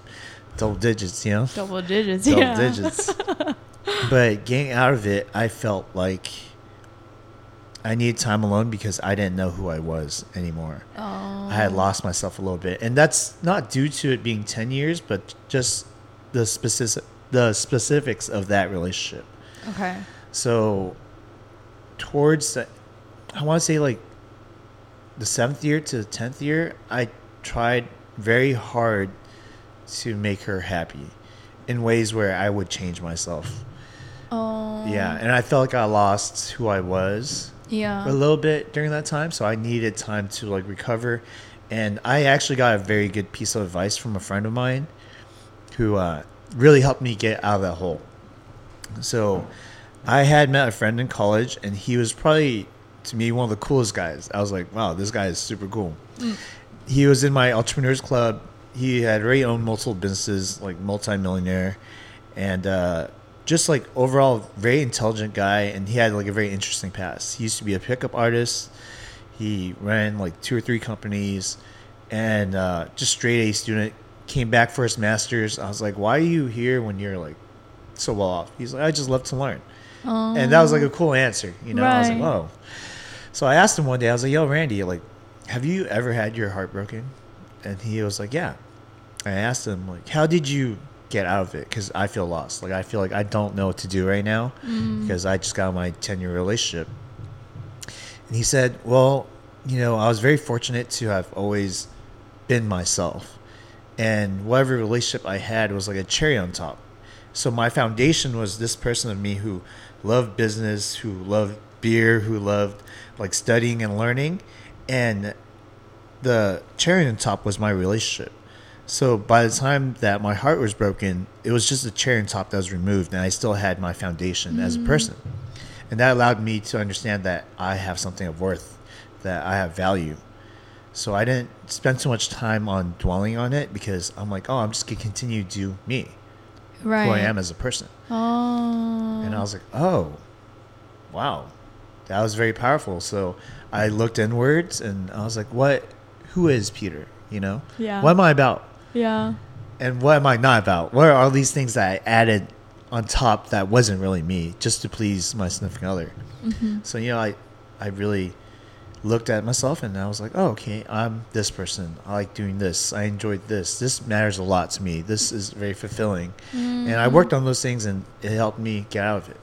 double digits, you know? Double digits. double yeah. digits. but getting out of it, I felt like I needed time alone because I didn't know who I was anymore. Oh. I had oh. lost myself a little bit, and that's not due to it being ten years, but just the specific the specifics of that relationship. Okay. So, towards the, I want to say like the seventh year to the tenth year, I tried very hard to make her happy in ways where I would change myself. Oh. Yeah, and I felt like I lost who I was Yeah. a little bit during that time, so I needed time to like recover. And I actually got a very good piece of advice from a friend of mine who uh, really helped me get out of that hole. So I had met a friend in college, and he was probably to me one of the coolest guys. I was like, wow, this guy is super cool. He was in my entrepreneurs club. He had already owned multiple businesses, like multi-millionaire, and uh, just like overall very intelligent guy. And he had like a very interesting past. He used to be a pickup artist. He ran like two or three companies, and uh, just straight A student. Came back for his master's. I was like, why are you here when you're like so well off? He's like, I just love to learn. And that was like a cool answer, you know. I was like, Right. whoa. So I asked him one day. I was like, "Yo, Randy, like, have you ever had your heart broken?" And he was like, "Yeah." I asked him like, "How did you get out of it?" Because I feel lost. Like I feel like I don't know what to do right now mm. because I just got my ten year relationship. And he said, "Well, you know, I was very fortunate to have always been myself, and whatever relationship I had was like a cherry on top. So my foundation was this person of me who loved business, who loved beer, who loved like studying and learning, and the cherry on top was my relationship. So by the time that my heart was broken, it was just a cherry on top that was removed, and I still had my foundation as a mm. person, and that allowed me to understand that I have something of worth, that I have value. So I didn't spend so much time on dwelling on it because I'm like, oh, I'm just gonna continue to do me, right. who I am as a person. Oh. And I was like, oh, wow, that was very powerful. So I looked inwards and I was like, what, who is Peter? You know, Yeah. what am I about? Yeah. And what am I not about? What are all these things that I added on top that wasn't really me just to please my significant other? Mm-hmm. So, you know, I, I really looked at myself and I was like, oh, okay, I'm this person. I like doing this. I enjoyed this. This matters a lot to me. This is very fulfilling. And I worked on those things and it helped me get out of it.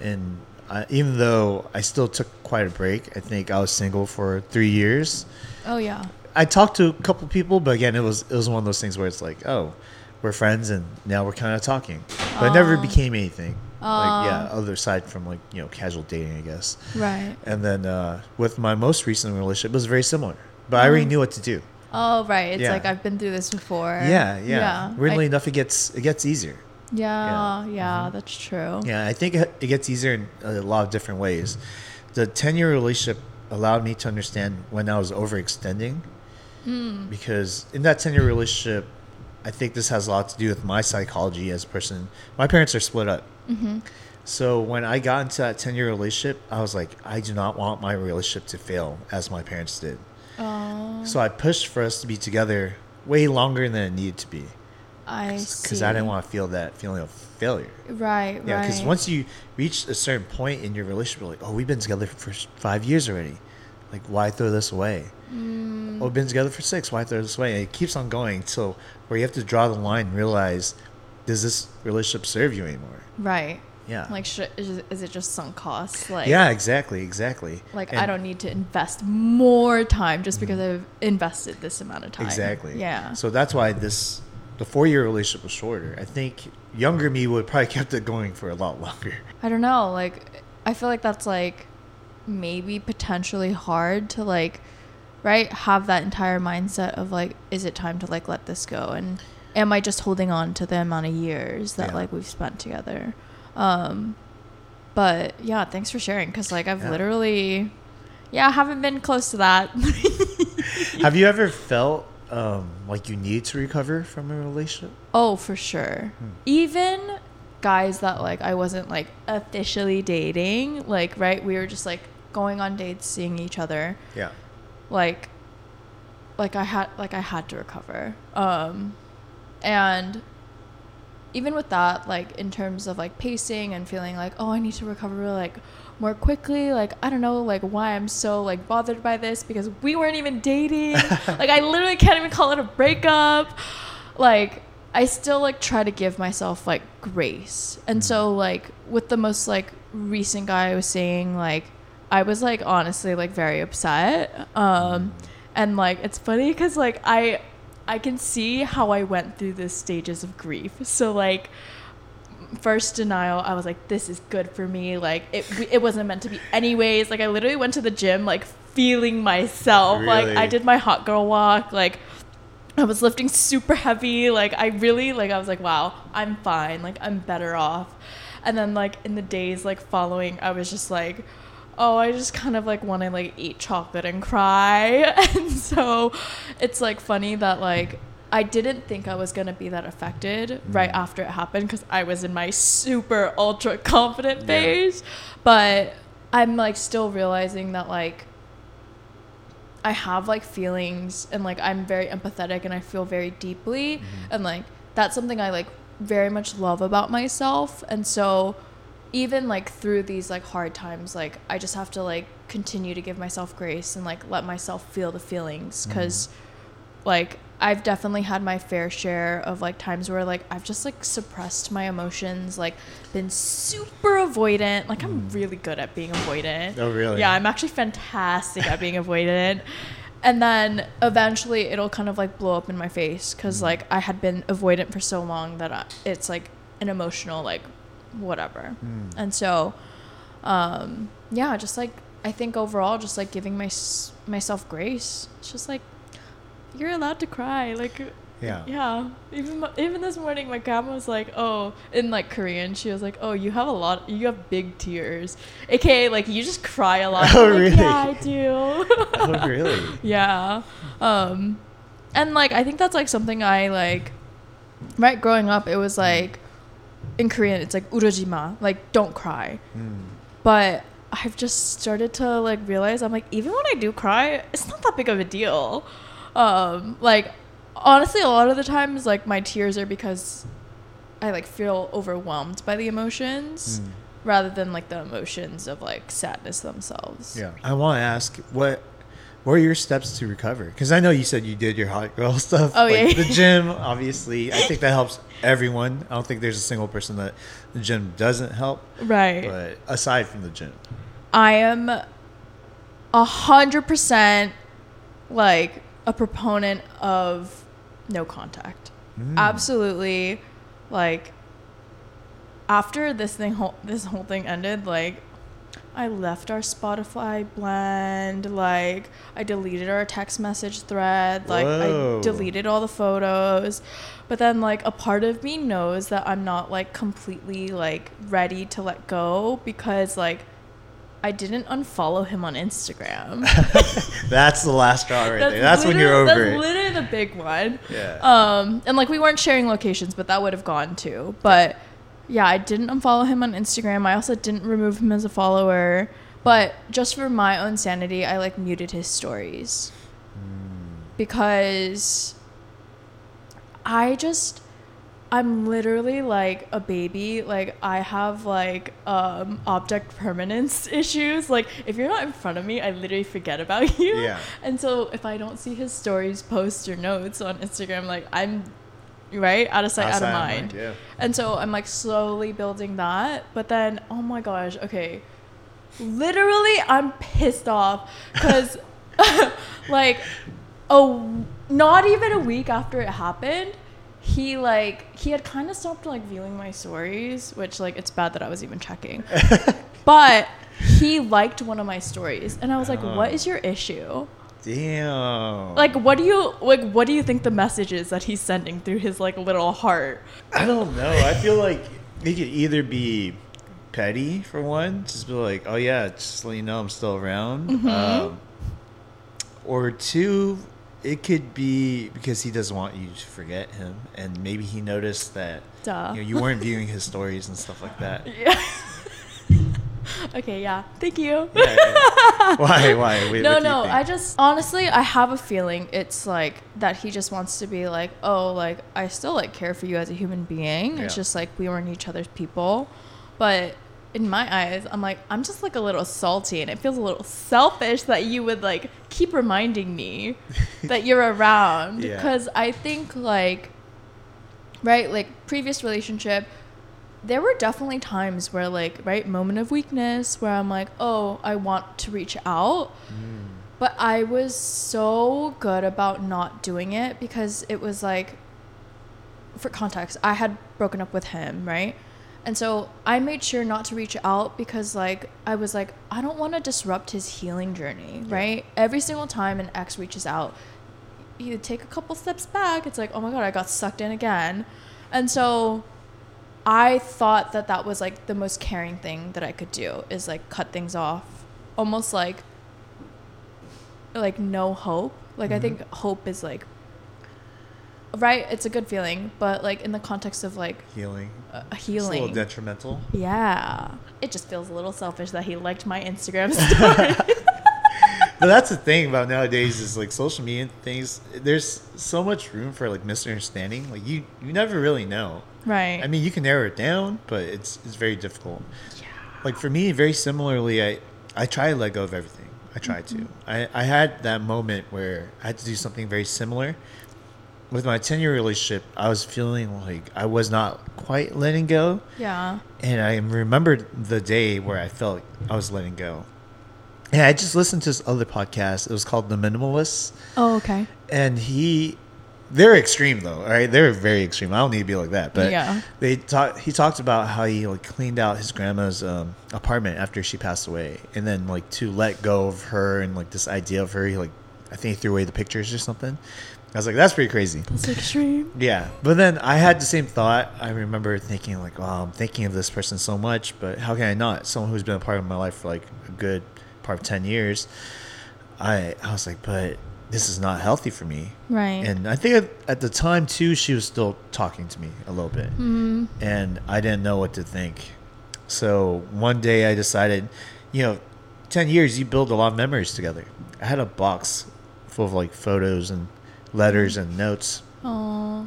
And I, even though I still took quite a break, I think I was single for three years. Oh yeah. I talked to a couple people, but again, it was it was one of those things where it's like, oh, we're friends, and now we're kind of talking, but it never became anything. Like yeah, other side from like you know casual dating, I guess. Right. And then uh, with my most recent relationship, it was very similar, but I already Mhm. knew what to do. Oh right. It's Yeah. like I've been through this before. Yeah, yeah. Weirdly I- enough, it gets it gets easier. yeah. Yeah. Mhm. That's true. Yeah, I think it it gets easier in a lot of different ways. The ten year relationship allowed me to understand when I was overextending, Mm. because in that ten year relationship, I think this has a lot to do with my psychology as a person. My parents are split up. Mm-hmm. So when I got into that 10 year relationship, I was like, I do not want my relationship to fail as my parents did. Oh, So I pushed for us to be together way longer than it needed to be I see. because I didn't want to feel that feeling of failure. Right, Yeah, right. because once you reach a certain point in your relationship, you're like, oh, we've been together for five years already. Like, why throw this away? Mm. Oh, we've been together for six. Why throw this away? And it keeps on going till where you have to draw the line and realize, does this relationship serve you anymore? right. Yeah. Like, sh- is, is it just sunk cost? Like, yeah, exactly, exactly. Like, And- I don't need to invest more time just because mm-hmm. I've invested this amount of time. Exactly. Yeah. So that's why this the four year relationship was shorter. I think younger me would probably kept it going for a lot longer. I don't know. Like, I feel like that's like maybe potentially hard to like, right? Have that entire mindset of like, is it time to like let this go? And am I just holding on to the amount of years that Yeah. like we've spent together? Um, but yeah, thanks for sharing because like I've Yeah. literally, yeah, I haven't been close to that. Have you ever felt um, like you need to recover from a relationship? Oh, for sure. Hmm. Even guys that like I wasn't like officially dating, like right, we were just like going on dates, seeing each other. Yeah. Like like I had like I had to recover. Um and even with that, like in terms of like pacing and feeling like, oh, I need to recover like more quickly, like I don't know like why I'm so like bothered by this because we weren't even dating. like I literally can't even call it a breakup. Like I still like try to give myself like grace. And so like with the most like recent guy I was seeing, like I was like honestly like very upset. Um and like it's funny cuz like I I can see how I went through the stages of grief. So like first denial i was like this is good for me. Like it it wasn't meant to be anyways. Like i literally went to the gym like feeling myself. Like i did my hot girl walk. Like i was lifting super heavy. Like i really like i was like wow i'm fine. Like i'm better off. And then like in the days like following i was just like oh i just kind of like want to like eat chocolate and cry and so it's like funny that like I didn't think I was gonna be that affected right Mm. after it happened because I was in my super ultra confident Yeah. phase. But I'm like still realizing that like I have like feelings and like I'm very empathetic and I feel very deeply Mm-hmm. and like that's something I like very much love about myself and so even like through these like hard times like I just have to like continue to give myself grace and like let myself feel the feelings mm-hmm. cuz like I've definitely had my fair share of like times where like I've just like suppressed my emotions, like been super avoidant. Like I'm mm. really good at being avoidant. Oh, really? Yeah, I'm actually fantastic at being avoidant. And then eventually it'll kind of like blow up in my face cuz mm. like I had been avoidant for so long that I, it's like an emotional like whatever. Mm. And so um yeah, just like I think overall just like giving my myself grace. It's just like you're allowed to cry. Like, Yeah. yeah. Even even this morning, my grandma was like, "Oh," in like Korean, she was like, "Oh, you have a lot. You have big tears, aka like you just cry a lot." Oh, like, really? Yeah, I do. Oh, really? yeah. Um, and like I think that's like something I like. Right, growing up, it was like in Korean, it's like urojima, like don't cry. Mm. But I've just started to like realize I'm like even when I do cry, it's not that big of a deal. Um, like honestly, a lot of the times like my tears are because I like feel overwhelmed by the emotions Mm. rather than like the emotions of like sadness themselves. Yeah. I want to ask what what are your steps to recover? Because I know you said you did your hot girl stuff. Oh, like yeah. The gym, obviously. I think that helps everyone. I don't think there's a single person that the gym doesn't help. Right. But aside from the gym, I am a hundred percent like a proponent of no contact. Mm. Absolutely, like after this thing, whole, this whole thing ended, like I left our Spotify blend. Like I deleted our text message thread. Like Whoa. I deleted all the photos. But then like a part of me knows that I'm not like completely like ready to let go because like I didn't unfollow him on Instagram. that's the last straw right there. That's when you're over That's it. literally the big one. Yeah. Um, and like we weren't sharing locations, but that would have gone too. But yeah, I didn't unfollow him on Instagram. I also didn't remove him as a follower. But just for my own sanity, I like muted his stories because I just I'm literally like a baby. Like I have like um object permanence issues. Like if you're not in front of me, I literally forget about you. Yeah. And so if I don't see his stories, posts or notes on Instagram, like I'm right out of sight, out of Outside mind. Yeah. And so I'm like slowly building that. But then, oh my gosh, okay. Literally, I'm pissed off because, like, oh, not even a week after it happened, he like he had kind of stopped like viewing my stories, which like it's bad that I was even checking. but he liked one of my stories, and I was like, oh. "What is your issue?" Damn. Like, what do you like? What do you think the message is that he's sending through his like little heart? I don't know. I feel like it could either be petty for one, just be like, "Oh yeah, just let you know I'm still around," Mm-hmm. um, or two, it could be because he doesn't want you to forget him, and maybe he noticed that you, know, you weren't viewing his stories and stuff like that. Yeah. okay, yeah. Thank you. Yeah, yeah. Why? Why? Wait, no, what do you no. I just honestly, I have a feeling it's like that he just wants to be like, oh, like I still like care for you as a human being. It's just like we weren't each other's people, but in my eyes, I'm like I'm just like a little salty, and it feels a little selfish that you would like keep reminding me that you're around Yeah. because I think like right like previous relationship there were definitely times where like right moment of weakness where i'm like oh i want to reach out. Mm. But i was so good about not doing it because it was like for context i had broken up with him right? And so i made sure not to reach out because like i was like i don't want to disrupt his healing journey right? Every single time an ex reaches out you take a couple steps back it's like oh my god i got sucked in again. And so i thought that that was like the most caring thing that i could do is like cut things off almost like like no hope like i mm-hmm. think hope is like right it's a good feeling but like in the context of like healing. a a It's a little detrimental. yeah it just feels a little selfish that he liked my instagram story but that's the thing about nowadays is like social media and things. There's so much room for like misunderstanding. Like you, you never really know. Right I mean, you can narrow it down, but it's it's very difficult. Yeah. Like for me, very similarly, I I try to let go of everything. I try to. Mm-hmm. I I had that moment where I had to do something very similar. With my ten year relationship, I was feeling like I was not quite letting go, yeah and I remembered the day where I felt like I was letting go. And I just listened to this other podcast. It was called The Minimalists oh okay and he they're extreme though all right? They're very extreme. I don't need to be like that but Yeah. they talk he talked about how he like cleaned out his grandma's um, apartment after she passed away and then like to let go of her and like this idea of her he like i think he threw away the pictures or something. I was like that's pretty crazy. It's extreme. Yeah. But then i had the same thought. I remember thinking like wow i'm thinking of this person so much but how can i not? Someone who's been a part of my life for like a good part of 10 years i i was like but this is not healthy for me right and I think at, at the time too, she was still talking to me a little bit, mm, and I didn't know what to think. So one day I decided, you know, ten years you build a lot of memories together. I had a box full of like photos and letters and notes, oh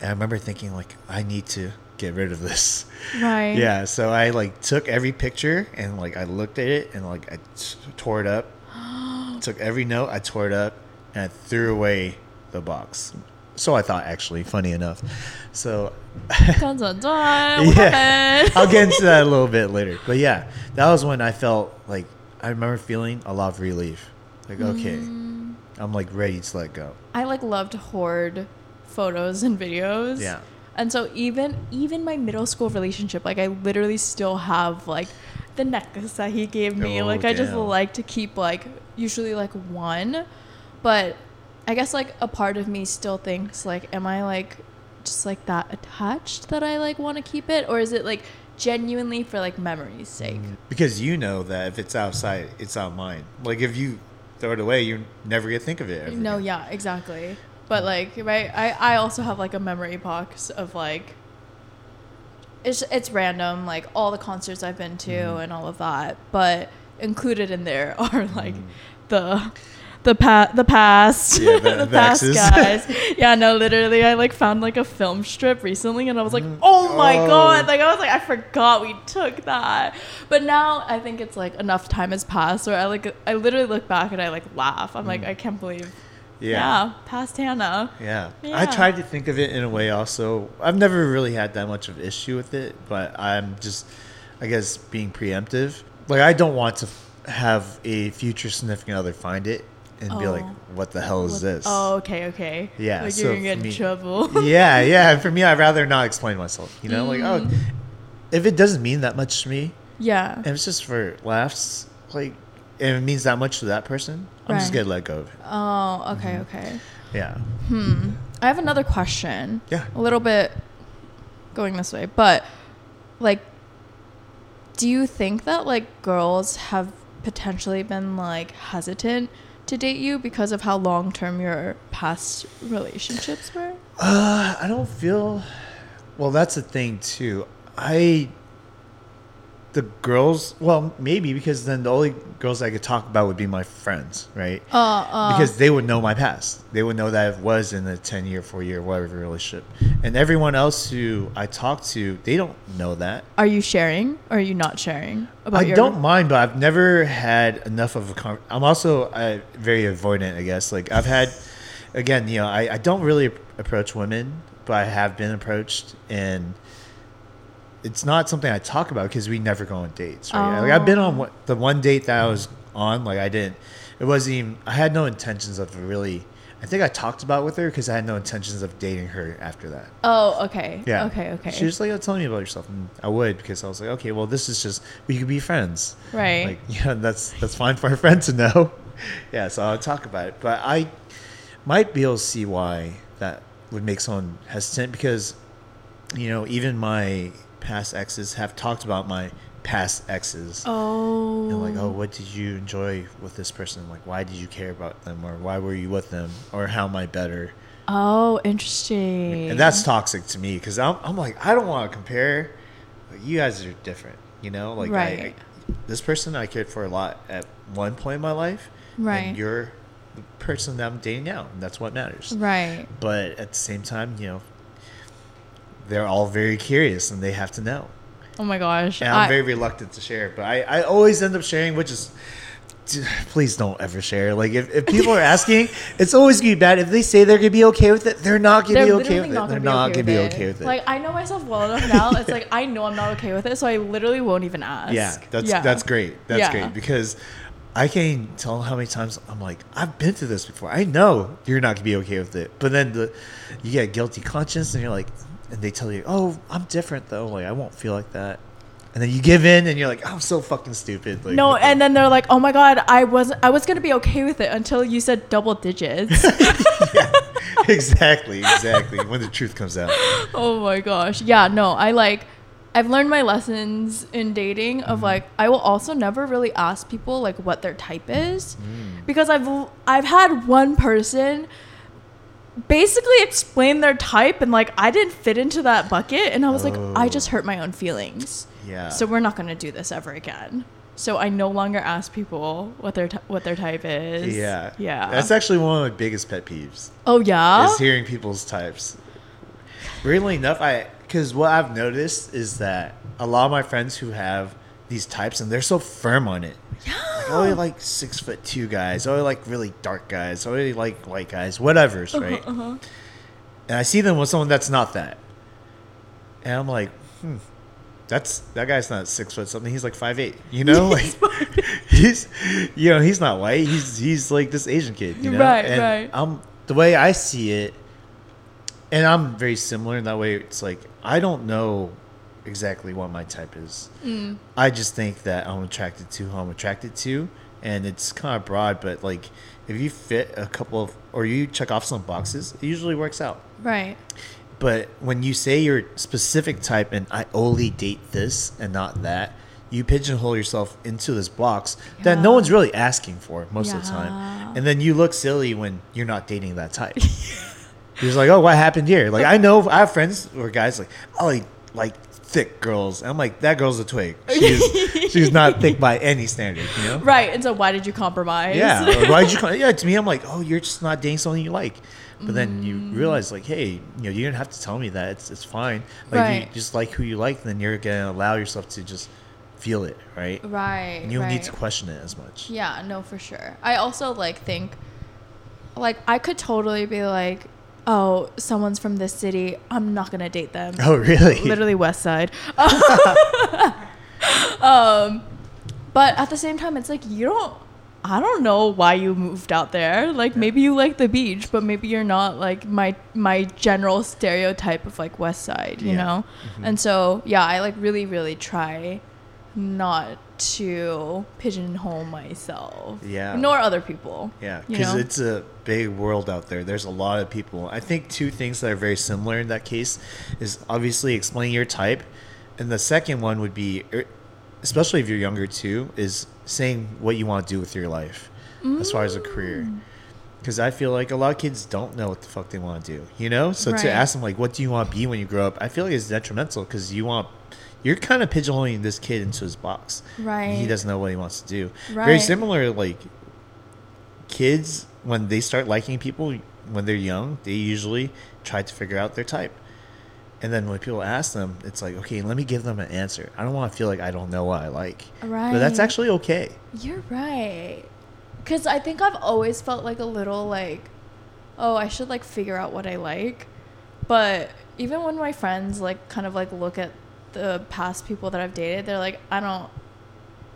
and I remember thinking like I need to get rid of this. right Yeah, so I like took every picture and like I looked at it and like I t- tore it up. took every note, I tore it up, and I threw away the box. So I thought, actually, funny enough. So yeah. I'll get into that a little bit later. But yeah, that was when I felt like I remember feeling a lot of relief. Like okay, Mm. I'm like ready to let go. I like love to hoard photos and videos. Yeah. And so even even my middle school relationship, like I literally still have like the necklace that he gave me. Oh, like I just like to keep like usually like one. But I guess like a part of me still thinks like am I like just like that attached that I like want to keep it or is it like genuinely for like memory's sake? Because you know that if it's outside, it's out mine. Like if you throw it away, you never get to think of it. No, again. yeah, exactly. But like, right, I, I also have like a memory box of like it's it's random, like all the concerts I've been to Mm-hmm. and all of that. But included in there are like Mm. the the pa- the past Yeah, the- the, past guys. yeah, no, literally, I like found like a film strip recently, and I was like, oh my Oh. god! Like I was like, I forgot we took that. But now I think it's like enough time has passed, where I like I literally look back and I like laugh. I'm like, I can't believe. Mm. Yeah. past Hannah. Yeah. Yeah. I tried to think of it in a way also. I've never really had that much of issue with it, but I'm just, I guess, being preemptive. Like, I don't want to have a future significant other find it and be like, Oh. what the hell is this? Oh, okay, okay. Yeah, like so you're gonna get in trouble. yeah, yeah. For me, I'd rather not explain myself. You know, like, oh, Mm. if it doesn't mean that much to me, yeah. if it's just for laughs, like, and it means that much to that person, I'm just gonna let go of it. Oh, okay, Mm-hmm. okay. Yeah. Hmm. I have another question. Yeah. A little bit going this way, but like, do you think that like girls have potentially been like hesitant to date you because of how long term your past relationships were? Uh, I don't feel. Well, that's the thing too. I. The girls, well, maybe because then the only girls I could talk about would be my friends, right? Uh, uh, because they would know my past. They would know that I was in a ten year, four year, whatever relationship, and everyone else who I talk to, they don't know that. are you sharing or are you not sharing about I your? don't mind, but I've never had enough of a. Con- I'm also uh, very avoidant, I guess. Like I've had, again, you know, I, I don't really approach women, but I have been approached, and it's not something I talk about because we never go on dates, right? Like I've been on Oh. one- the one date that I was on, like I didn't. It wasn't even. I had no intentions of really. I think I talked about it with her because I had no intentions of dating her after that. Oh, okay. Yeah. Okay. Okay. She was like, oh, "Tell me about yourself," and I would because I was like, "Okay, well, this is just we could be friends." right. Like, yeah, that's that's fine for a friend to know. yeah, so I'll talk about it, but I might be able to see why that would make someone hesitant because, you know, even my past exes have talked about my past exes. oh. And like, oh. oh, what did you enjoy with this person? Like, why did you care about them, or why were you with them, or how am I better? Oh, interesting. And that's toxic to me because I'm, I'm like, I don't want to compare. You guys are different, you know? Like, I, I, this person I cared for a lot at one point in my life. Right. And you're the person that I'm dating now, and that's what matters. right. But at the same time, you know, they're all very curious and they have to know. Oh my gosh. And I'm I- very reluctant to share, but I, I always end up sharing, which is. Please don't ever share. Like if, if people are asking, it's always gonna be bad. If they say they're gonna be okay with it, they're not gonna They're be okay with it. they're not gonna be okay with it. Like I know myself well enough now. It's like I know I'm not okay with it, so I literally won't even ask. Yeah, that's Yeah. that's great. That's Yeah. great because I can't tell how many times I'm like, I've been through this before. I know you're not gonna be okay with it, but then the you get guilty conscience, and you're like, and they tell you, oh, I'm different though. Like I won't feel like that, and then you give in, and you're like, I'm so fucking stupid. Like No, and then they're like, "Oh my god, I was I was gonna be okay with it until you said double digits." exactly, exactly. when the truth comes out, oh my gosh, yeah, no, I like. I've learned my lessons in dating of like I will also never really ask people like what their type is Mm. because I've I've had one person basically explain their type and like I didn't fit into that bucket and I was like I Oh. just hurt my own feelings. yeah. So we're not going to do this ever again. So I no longer ask people what their t- what their type is. yeah, Yeah. That's actually one of my biggest pet peeves. oh yeah. is hearing people's types. Really enough, I because what I've noticed is that a lot of my friends who have these types and they're so firm on it. Like, oh, I like six foot two guys. Oh, I like really dark guys. Oh, I like white guys. Whatever's right. uh-huh. And I see them with someone that's not that, and I'm like, hmm, that's that guy's not six foot something. He's like five eight. You know, like he's, you know, he's not white. He's he's like this Asian kid. You know, Right, and right. I'm the way I see it, and I'm very similar in that way. It's like I don't know exactly what my type is. Mm. I just think that I'm attracted to who I'm attracted to, and it's kind of broad. But like, if you fit a couple of, or you check off some boxes, it usually works out. Right. But when you say your specific type and I only date this and not that, you pigeonhole yourself into this box that no one's really asking for most of the time. And then you look silly when you're not dating that type. He's like, oh, what happened here? Like, I know I have friends or guys like, oh, like, like thick girls. I'm like, that girl's a twig. She's she's not thick by any standard, you know? Right. And so why did you compromise? Yeah. Why did you? Yeah. To me, I'm like, oh, you're just not dating someone you like. But then you Mm. realize, like, hey, you know, you don't have to tell me that. It's it's fine. Like, you just like who you like, then you're gonna allow yourself to just feel it, right? Right. And you don't need to question it as much. Yeah, no, for sure. I also like think, like, I could totally be like, oh, someone's from this city. I'm not gonna date them. Oh, really? Literally West Side. um, but at the same time, it's like you don't. I don't know why you moved out there. Like maybe you like the beach, but maybe you're not like my my general stereotype of like West Side, you Yeah. know. And so yeah, I like really really try not to pigeonhole myself. Yeah. Nor other people. Yeah, because it's a big world out there. There's a lot of people. I think two things that are very similar in that case is obviously explaining your type, and the second one would be, er, especially if you're younger too, is saying what you want to do with your life as far as a career. Mm. Because I feel like a lot of kids don't know what the fuck they want to do, you know. So Right. to ask them like, "What do you want to be when you grow up?" I feel like it's detrimental because you want, you're kind of pigeonholing this kid into his box. Right. He doesn't know what he wants to do. Right. Very similar, like kids when they start liking people when they're young, they usually try to figure out their type. And then when people ask them, it's like, okay, let me give them an answer. I don't want to feel like I don't know what I like. Right. But that's actually okay. You're right. Cuz I think I've always felt like a little like oh, I should like figure out what I like. But even when my friends like kind of like look at the past people that I've dated, they're like I don't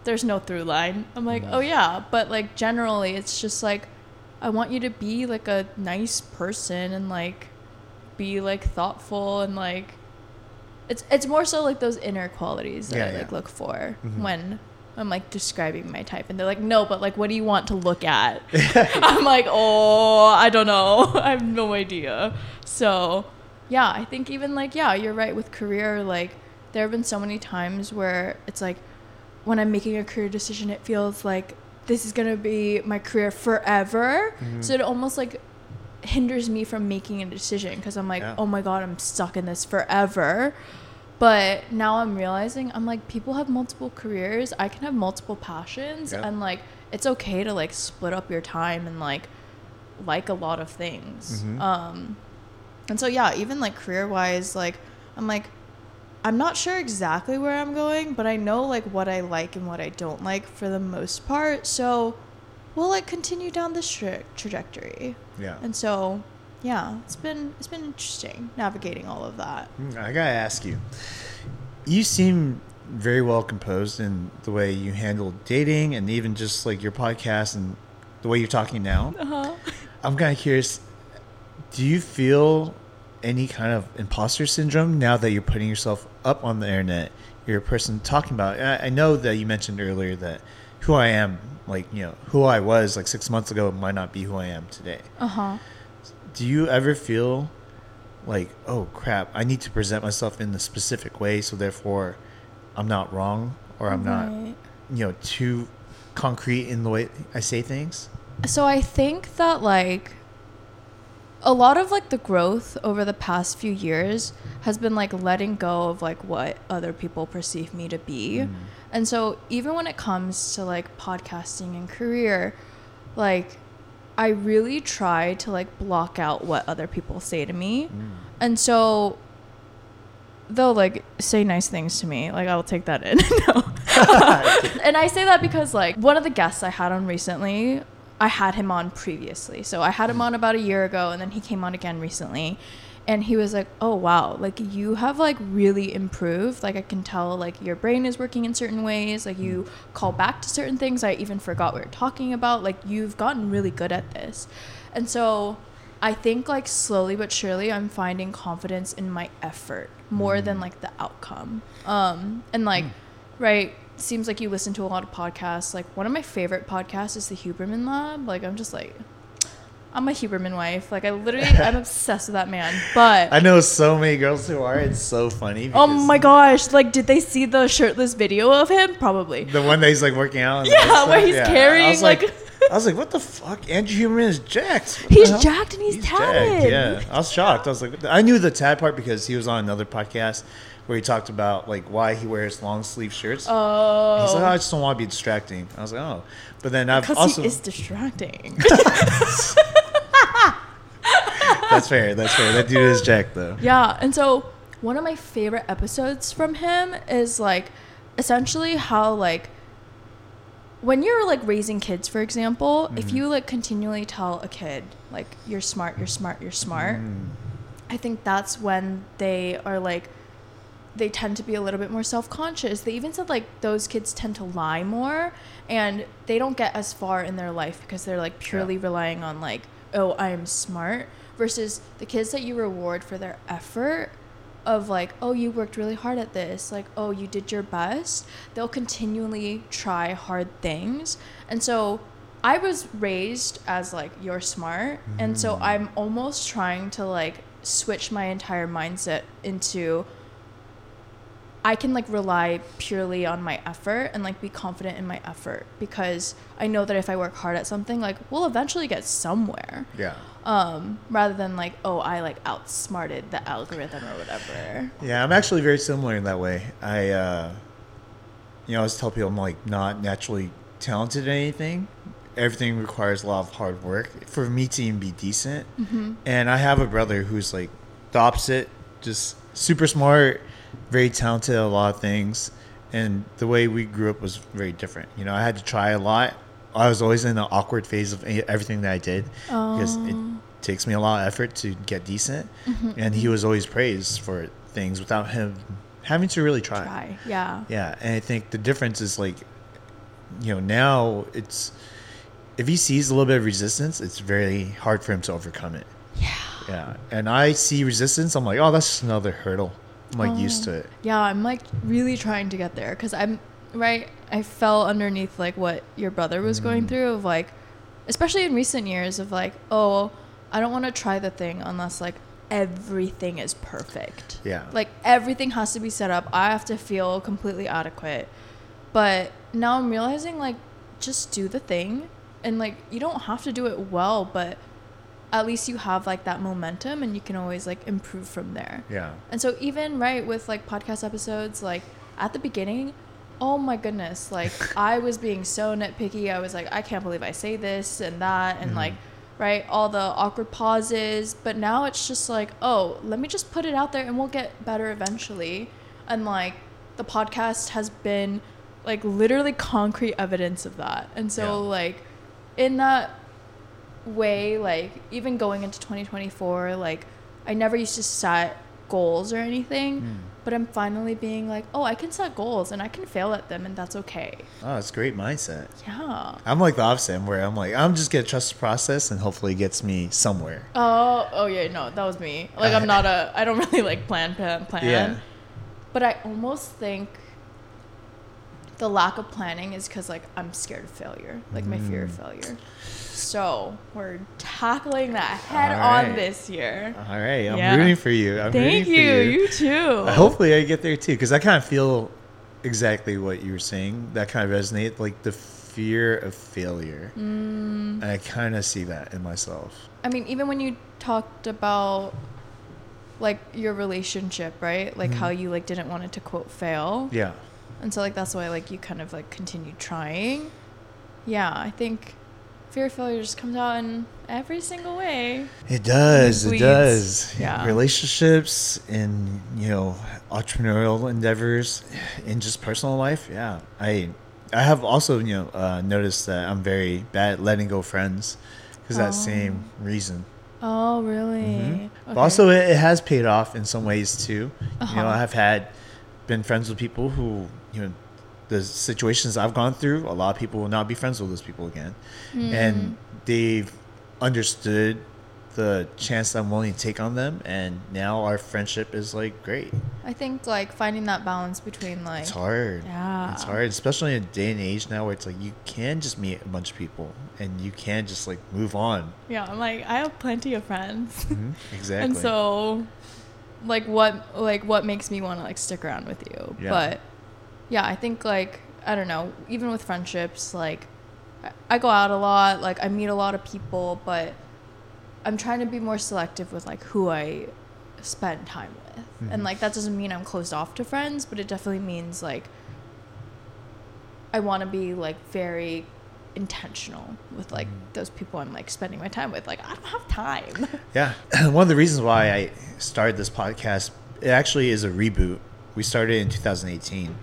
there's no through line. I'm like, "Oh yeah, but like generally it's just like I want you to be like a nice person and like be like thoughtful and like it's it's more so like those inner qualities that Yeah, I yeah. like look for Mhm. when I'm like describing my type and they're like no but like what do you want to look at I'm like oh I don't know I have no idea so yeah I think even like yeah you're right with career like there have been so many times where it's like when I'm making a career decision it feels like this is gonna be my career forever Mhm. so it almost like hinders me from making a decision because I'm like, Yeah. oh my god, I'm stuck in this forever. But now I'm realizing I'm like people have multiple careers. I can have multiple passions Yeah. and like it's okay to like split up your time and like like a lot of things. Mhm. Um and so yeah, even like career wise, like I'm like I'm not sure exactly where I'm going, but I know like what I like and what I don't like for the most part. So we'll like continue down this tra- trajectory. Yeah. And so, yeah, it's been it's been interesting navigating all of that. Mm, I gotta ask you. You seem very well composed in the way you handle dating and even just like your podcast and the way you're talking now. Uh-huh. I'm kind of curious. Do you feel any kind of imposter syndrome now that you're putting yourself up on the internet? You're a person talking about. I I know that you mentioned earlier that who I am, like you know, who I was like six months ago, might not be who I am today. Uh-huh. Do you ever feel like, oh crap, I need to present myself in a specific way, so therefore, I'm not wrong or I'm not, you know, too concrete in the way I say things? So I think that like a lot of like the growth over the past few years has been like letting go of like what other people perceive me to be. Mm. And so even when it comes to like podcasting and career, like I really try to like block out what other people say to me. Mm. And so they'll like say nice things to me. Like I'll take that in. no. and I say that because like one of the guests I had on recently, I had him on previously. So I had him on about a year ago and then he came on again recently. And he was like, "Oh wow, like you have like really improved. Like I can tell like your brain is working in certain ways. Like you call back to certain things I even forgot we were talking about. Like you've gotten really good at this." And so I think like slowly but surely I'm finding confidence in my effort more than like the outcome. Um and like right seems like you listen to a lot of podcasts. Like one of my favorite podcasts is the Huberman Lab. Like I'm just like I'm a Huberman wife. Like I literally I'm obsessed with that man. But I know so many girls who are. It's so funny. oh my gosh, like did they see the shirtless video of him? Probably. The one that he's like working out. Yeah, where he's I carrying, was like, like- I was like, what the fuck? Andrew Huberman is jacked. What He's jacked and he's jacked, tatted. Yeah, I was shocked. I was like, I knew the tad part because he was on another podcast where he talked about like why he wears long sleeve shirts. Oh, He's like, oh, I just don't want to be distracting. I was like, oh, but then I've because also he is distracting. that's fair. That's fair. That dude is Jack though. Yeah, and so one of my favorite episodes from him is like essentially how like when you're like raising kids, for example, if Mm-hmm. you like continually tell a kid like you're smart, you're smart, you're smart, Mm. I think that's when they are like they tend to be a little bit more self-conscious. They even said like those kids tend to lie more and they don't get as far in their life because they're like purely relying on like oh, I am smart versus the kids that you reward for their effort of like oh, you worked really hard at this, like oh, you did your best. They'll continually try hard things. And so I was raised as like you're smart, and so mm. I'm almost trying to like switch my entire mindset into I can like rely purely on my effort and like be confident in my effort because I know that if I work hard at something, like we'll eventually get somewhere. Yeah. Um, rather than like, oh, I like outsmarted the algorithm or whatever. Yeah, I'm actually very similar in that way. I, uh, you know, I always tell people I'm like not naturally talented at anything. Everything requires a lot of hard work for me to even be decent. And I have a brother who's like the opposite, just super smart, very talented at a lot of things. And the way we grew up was very different. You know, I had to try a lot. I was always in the awkward phase of everything that I did because it oh. takes me a lot of effort to get decent. Mm-hmm. And he was always praised for things without him having to really try. Try. Yeah. Yeah, and I think the difference is like, you know, now it's if he sees a little bit of resistance, it's very hard for him to overcome it. Yeah. Yeah, and I see resistance, I'm like, oh, that's just another hurdle. I'm like used to it. Yeah, I'm like really trying to get there because I'm right. I fell underneath like what your brother was Mm. going through of like, especially in recent years of like, oh, I don't want to try the thing unless like everything is perfect. Yeah. Like everything has to be set up. I have to feel completely adequate. But now I'm realizing like just do the thing and like you don't have to do it well, but at least you have like that momentum and you can always like improve from there. Yeah. And so even right with like podcast episodes, like at the beginning, oh my goodness, like I was being so nitpicky. I was like, I can't believe I say this and that and mm-hmm. like right, all the awkward pauses. But now it's just like, oh, let me just put it out there and we'll get better eventually. And like the podcast has been like literally concrete evidence of that. And so Yeah. like in that way like even going into 2024 like i never used to set goals or anything Hmm. but i'm finally being like oh i can set goals and i can fail at them and that's okay Oh, it's great mindset. yeah I'm like the opposite, where I'm like, I'm just gonna trust the process, and hopefully it gets me somewhere. oh oh yeah no that was me like i'm not a i don't really like plan plan plan Yeah. but i almost think the lack of planning is because like i'm scared of failure like my fear of Mm. failure so we're tackling that head All on this year All right, I'm Yeah. rooting for you. I'm thank you you. you too Hopefully, I get there too, because I kind of feel exactly what you were saying. That kind of resonate, like the fear of failure. Mm. And I kind of see that in myself. I mean, even when you talked about like your relationship, right? Like how you like didn't want it to quote fail. Yeah, And so like that's why like you kind of like continued trying. Yeah, I think fear of failure just comes out in every single way. it does. It does. Yeah. Relationships and you know entrepreneurial endeavors, in just personal life. Yeah, I I have also you know uh, noticed that I'm very bad at letting go friends because that Oh. same reason. Oh, really? Mhm. But also, it, it has paid off in some ways too. You Uh-huh. know, I have had been friends with people who, you know, the situations I've gone through. A lot of people will not be friends with those people again, Mm. and they've understood the chance that I'm willing to take on them, and now our friendship is like great. I think like finding that balance between like It's hard. Yeah. It's hard, especially in a day and age now where it's like you can just meet a bunch of people and you can just like move on. Yeah, I'm like I have plenty of friends. Mhm, Exactly. And so like what like what makes me want to like stick around with you. Yeah. But yeah, I think like I don't know, even with friendships like I- go out a lot, like I meet a lot of people, but I'm trying to be more selective with like who I spend time with. Mhm. And like that doesn't mean I'm closed off to friends, but it definitely means like I want to be like very intentional with like Mhm. those people I'm like spending my time with. Like I don't have time. Yeah. One of the reasons why I started this podcast, it actually is a reboot. We started in 2018.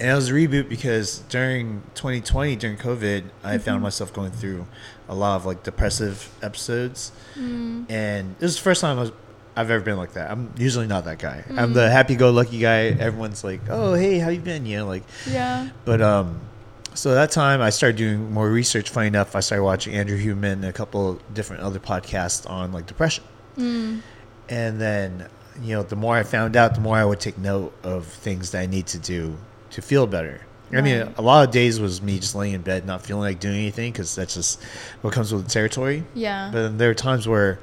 And it was a reboot because during 2020, during COVID, I found Mhm. myself going through a lot of like depressive episodes. Mm. And this is the first time I was, I've ever been like that. I'm usually not that guy. I'm the Mm. happy-go-lucky guy. Everyone's like, "Oh, hey, how you been?" You know, like Yeah. but um, so that time I started doing more research. Funny enough, I started watching Andrew Huberman and a couple different other podcasts on like depression. Mm. And then, you know, the more I found out, the more I would take note of things that I need to do to feel better. I mean, a lot of days was me just laying in bed, not feeling like doing anything because that's just what comes with the territory. Yeah. But then there are times where,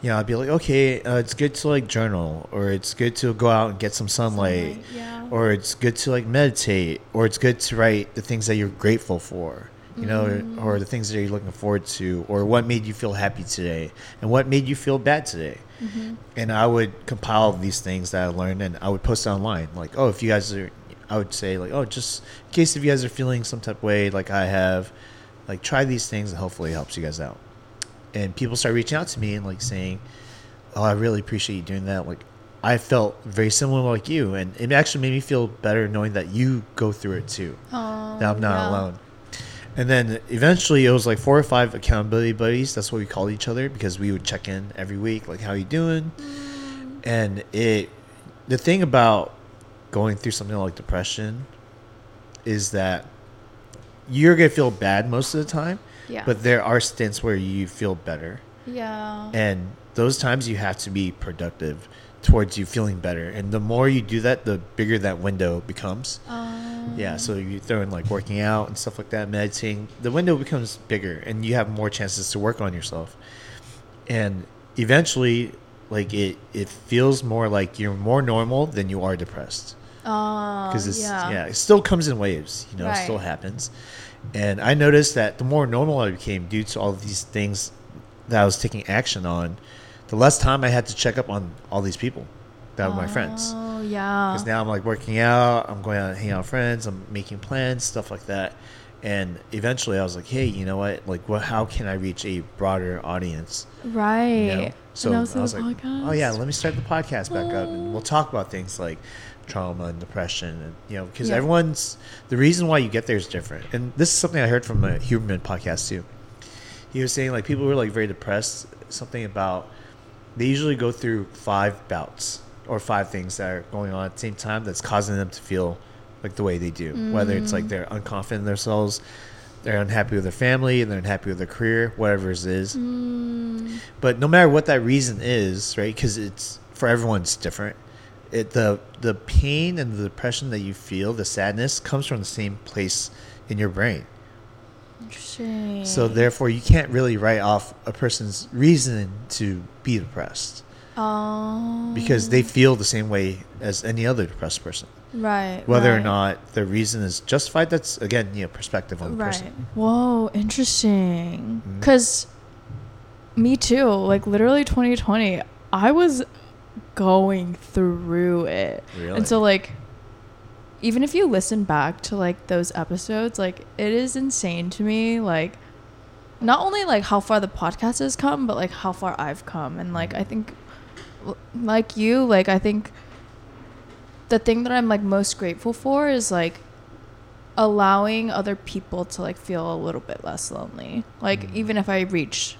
you know, I'd be like, okay, uh, it's good to like journal, or it's good to go out and get some sunlight, Sunlight, yeah. or it's good to like meditate, or it's good to write the things that you're grateful for, you know, Mm. or, or the things that you're looking forward to, or what made you feel happy today, and what made you feel bad today. Mhm. And I would compile these things that I learned, and I would post online. Like, oh, if you guys are, I would say like, oh, just in case if you guys are feeling some type of way, like I have, like try these things, and hopefully it helps you guys out. And people start reaching out to me and like saying, oh, I really appreciate you doing that. Like, I felt very similar like you, and it actually made me feel better knowing that you go through it too. Oh, that I'm not yeah. alone. And then eventually it was like four or five accountability buddies. That's what we called each other because we would check in every week, like how you doing. Mm. And it, the thing about going through something like depression, is that you're gonna feel bad most of the time, Yeah. but there are stints where you feel better, yeah. and those times you have to be productive towards you feeling better. And the more you do that, the bigger that window becomes. Um, Yeah, so you throw in like working out and stuff like that, meditating, the window becomes bigger and you have more chances to work on yourself. And eventually, like it, it feels more like you're more normal than you are depressed. Oh, Because it's yeah. yeah. it still comes in waves, you know, it still happens. And I noticed that the more normal I became due to all these things that I was taking action on, the less time I had to check up on all these people that were my friends. Oh, yeah. Because now I'm like working out, I'm going out and hang out with friends, I'm making plans, stuff like that. And eventually I was like, hey, you know what? Like, what? How can I reach a broader audience? right. You know? So I also was like, podcast. oh yeah, let me start the podcast back up, and we'll talk about things like trauma and depression, and you know, because Yeah. everyone's the reason why you get there is different. And this is something I heard from a Huberman podcast too. He was saying like people who are like very depressed, something about they usually go through five bouts or five things that are going on at the same time that's causing them to feel like the way they do. Whether it's like Mm. they're unconfident in themselves, they're unhappy with their family, and they're unhappy with their career, whatever it is. Mm, But no matter what that reason is, right? Because it's for everyone's different. It the the pain and the depression that you feel, the sadness, comes from the same place in your brain. Interesting. So therefore, you can't really write off a person's reason to be depressed Oh. because they feel the same way as any other depressed person. Right. Whether or not the reason is justified, that's again, you know, perspective on the Right. person. Whoa, interesting. Mhm. Cause me too. Like literally 2020, I was going through it. Really? And so like even if you listen back to like those episodes, like it is insane to me like not only like how far the podcast has come, but like how far I've come and like I think like you, like I think the thing that I'm like most grateful for is like allowing other people to like feel a little bit less lonely. Like Mm. even if I reach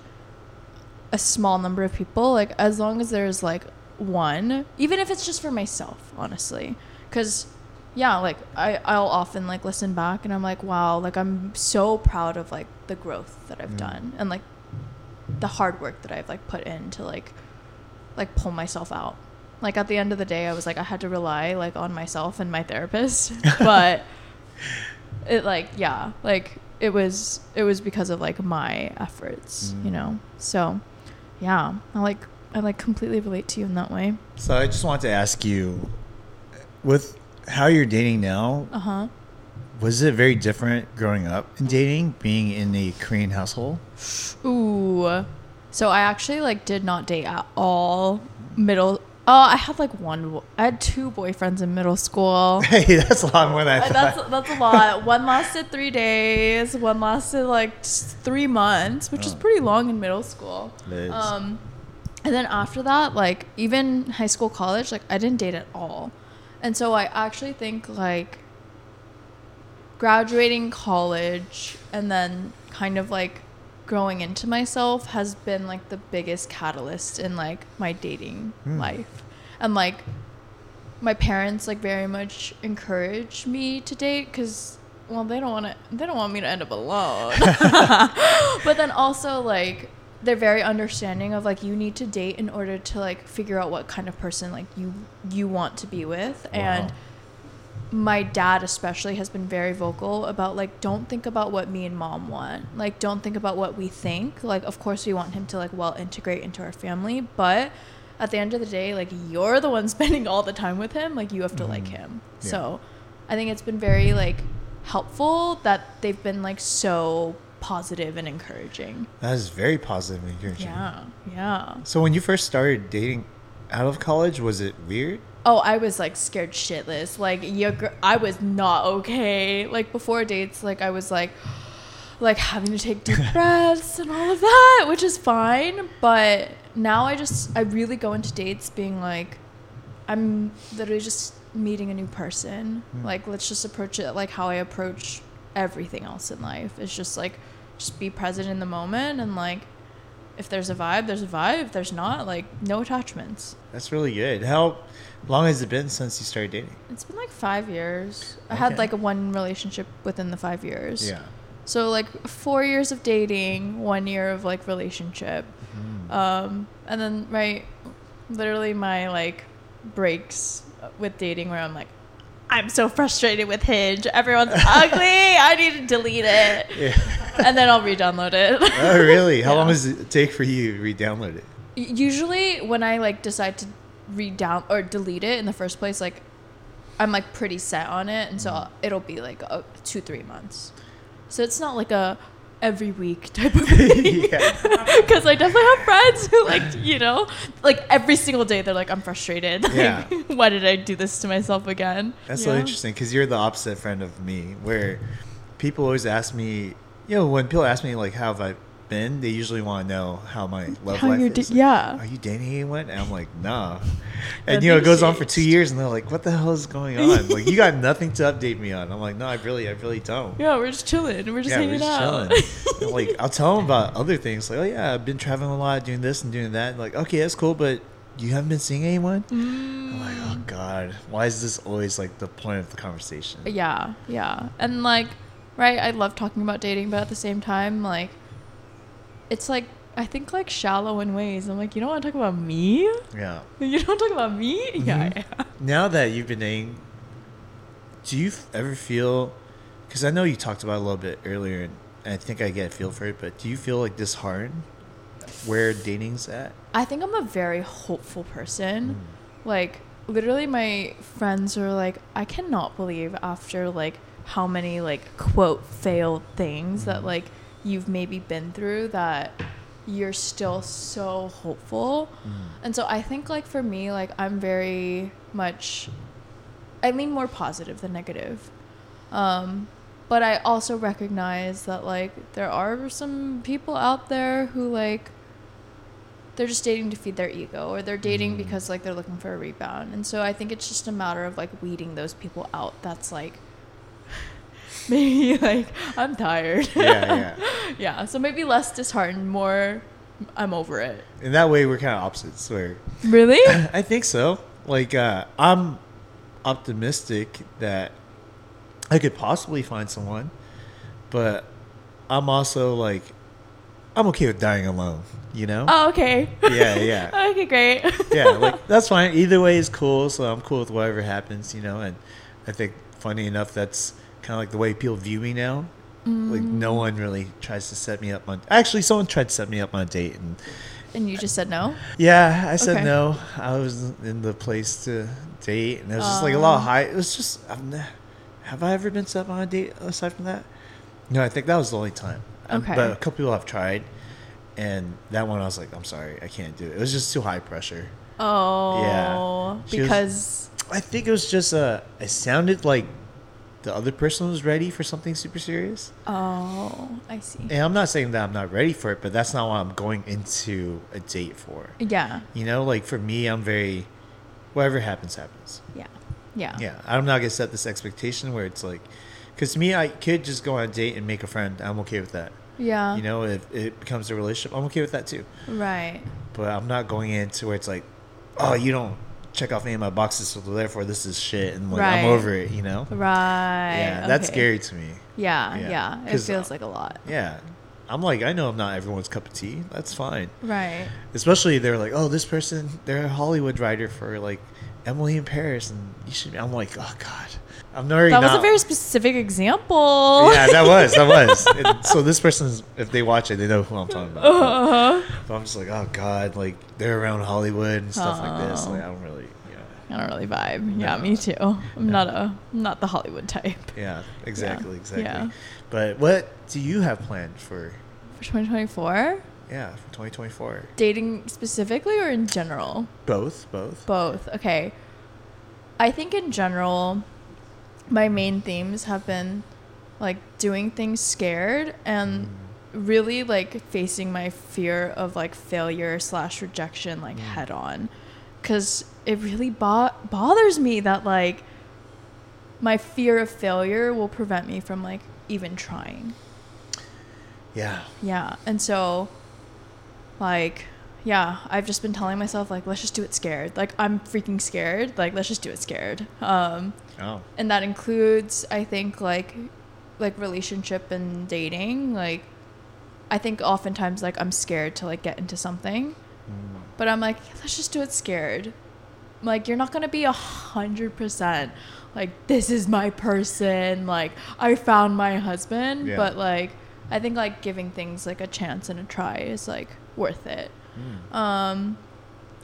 a small number of people, like as long as there's like one, even if it's just for myself, honestly. Cuz yeah, like I I'll often like listen back and I'm like, wow, like I'm so proud of like the growth that I've Mm. done and like the hard work that I've like put in to like like pull myself out. Like at the end of the day, I was like I had to rely like on myself and my therapist, but it like yeah, like it was it was because of like my efforts, you Mm. know. So, yeah, I like I like completely relate to you in that way. So I just wanted to ask you, with how you're dating now, Uh huh. was it very different growing up in dating, being in a Korean household? Ooh, So I actually like did not date at all middle. Oh, I had like one. I had two boyfriends in middle school. Hey, that's a lot more than I thought. that's that's a lot. One lasted three days. One lasted like three months, which is Oh. pretty long in middle school. Is. Um, and then after that, like even high school, college, like I didn't date at all, and so I actually think like graduating college and then kind of like growing into myself has been like the biggest catalyst in like my dating Hmm. life and like my parents like very much encourage me to date because well they don't want to they don't want me to end up alone but then also like they're very understanding of like you need to date in order to like figure out what kind of person like you you want to be with. And my dad especially has been very vocal about like don't think about what me and mom want. Like don't think about what we think. Like of course we want him to like well integrate into our family but at the end of the day like you're the one spending all the time with him. Like you have to like Mhm. him. Yeah. so i think it's been very like helpful that they've been like so positive and encouraging That is very positive and encouraging. yeah yeah So when you first started dating out of college, was it weird? Oh, I was like scared shitless. Like, you, gr- I was not okay. Like before dates, like I was like, like having to take deep breaths and all of that, which is fine. But now I just, I really go into dates being like, I'm literally just meeting a new person. Hmm. Like, let's just approach it like how I approach everything else in life. It's just like, just be present in the moment and like, if there's a vibe, there's a vibe. If there's not, like, no attachments. That's really good. How long has it been since you started dating? It's been like five years. I had like a one relationship within the five years. Yeah. So like four years of dating, one year of like relationship, Mm. um, and then right, literally my like breaks with dating where I'm like, I'm so frustrated with Hinge. Everyone's ugly. I need to delete it, Yeah. And then I'll re-download it. oh, really? How Yeah. long does it take for you to re-download it? usually when I like decide to re-down or delete it in the first place, like I'm like pretty set on it, and so Mm. it'll be like a, two three months. So it's not like a every week type of thing. Yeah. Because I definitely have friends who like you know like every single day they're like I'm frustrated. Like, Yeah. why did I do this to myself again? That's so interesting because you're the opposite friend of me, where people always ask me, you know, when people ask me like how have I been, they usually want to know how my love How life you're is. Like, yeah. Are you dating anyone? And I'm like, nah. And you know, it goes on for two years, and they're like, what the hell is going on? like, you got nothing to update me on. I'm like, no, I really, I really don't. Yeah, we're just chilling. We're just yeah, hanging we're just out. chilling. And, like, I'll tell them about other things. Like, oh yeah, I've been traveling a lot, doing this and doing that. Like, okay, that's cool, but you haven't been seeing anyone. I'm like, oh mm. god, why is this always like the point of the conversation? Yeah, yeah. And like, right, I love talking about dating, but at the same time, like, it's like, I think like shallow in ways. I'm like, you don't want to talk about me? Yeah. You don't talk about me? Yeah, Mhm. yeah. Now that you've been dating, do you f- ever feel? Because I know you talked about a little bit earlier, and I think I get a feel for it. But do you feel like disheartened where dating's at? I think I'm a very hopeful person. Mm. Like, literally, my friends are like, I cannot believe after like how many like quote failed things that like you've maybe been through that you're still so hopeful. Mm. And so I think like for me, like I'm very much I lean more positive than negative. Um but I also recognize that like there are some people out there who like they're just dating to feed their ego or they're dating Mm. because like they're looking for a rebound. And so I think it's just a matter of like weeding those people out. That's like maybe like I'm tired. Yeah, yeah. yeah, so maybe less disheartened, more I'm over it. In that way, we're kind of opposites. Where Really? I think so. Like, uh, I'm optimistic that I could possibly find someone, but I'm also like, I'm okay with dying alone. You know? Oh, okay. Yeah, yeah. okay, great. yeah, like that's fine. Either way is cool. So I'm cool with whatever happens. You know, and I think funny enough, that's kind of like the way people view me now. Like no one really tries to set me up on. Actually, someone tried to set me up on a date, and and you just said no? yeah, I said Okay. no. I was in the place to date, and it was just like a lot of Um. high. It was just, I've have I ever been set up on a date aside from that? No, I think that was the only time. Um, Okay. But a couple people have tried, and that one I was like, I'm sorry, I can't do it. It was just too high pressure. Oh, She was- because I think it was just uh, it sounded like the other person was ready for something super serious. oh, I see. And I'm not saying that I'm not ready for it, but that's not what I'm going into a date for. Yeah, You know, like for me, I'm very, whatever happens, happens. yeah, yeah, Yeah, I'm not gonna set this expectation where it's like, because to me, I could just go on a date and make a friend. I'm okay with that. yeah. You know, if it becomes a relationship, I'm okay with that too. right. But I'm not going into where it's like, oh, you don't check off any of my boxes, so therefore this is shit, and like I'm over it. You know? Right. yeah, that's scary to me. Yeah, Yeah, yeah. It feels uh, like a lot. Yeah, I'm like, I know I'm not everyone's cup of tea. That's fine. Right. Especially they're like, oh, this person, they're a Hollywood writer for like Emily in Paris, and you should. I'm like, oh god, I'm already. That was a very specific example. yeah, that was that was. And so this person's, if they watch it, they know who I'm talking about. Uh-huh. But I'm just like, oh god, like they're around Hollywood and stuff like this. Oh. Like I don't really, yeah, I don't really vibe. Yeah, me too. I'm No. not a I'm not the Hollywood type. yeah, exactly, exactly. Yeah. But what do you have planned for, For 2024, yeah, for 2024? dating specifically or in general? Both, both. Both. Okay. I think in general, my main themes have been like doing things scared and really like facing my fear of like failure slash rejection like Mm. head on. Because it really bo- bothers me that like my fear of failure will prevent me from like even trying. Yeah, yeah and so like yeah i've just been telling myself like let's just do it scared. Like i'm freaking scared. Like let's just do it scared. Um oh, and that includes i think like like relationship and dating like i think oftentimes like i'm scared to like get into something Mm. but i'm like let's just do it scared like you're not gonna be a hundred percent like this is my person like i found my husband Yeah. but like i think like giving things like a chance and a try is like worth it Mm. um,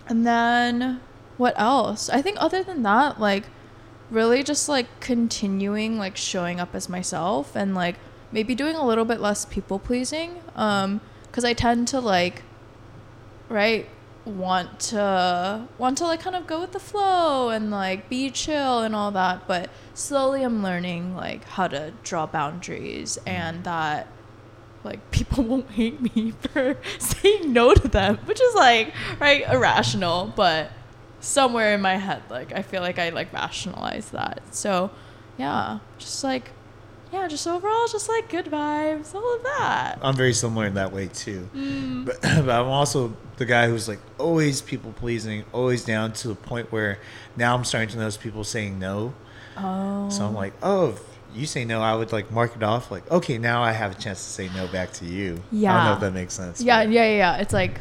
and then what else? I think other than that, like really just like continuing like showing up as myself and like maybe doing a little bit less people pleasing. Um, because I tend to like, right, want to want to like kind of go with the flow and like be chill and all that. But slowly, I'm learning like how to draw boundaries and that like people won't hate me for saying no to them which is like right irrational but somewhere in my head like i feel like i like rationalize that so yeah just like yeah just overall just like good vibes all of that I'm very similar in that way too. Mm. But, but I'm also the guy who's like always people pleasing, always down to the point where now I'm starting to notice people saying no. oh So I'm like, oh, you say no, I would like mark it off. Like, okay, now I have a chance to say no back to you. Yeah. I don't know if that makes sense. yeah yeah yeah yeah it's like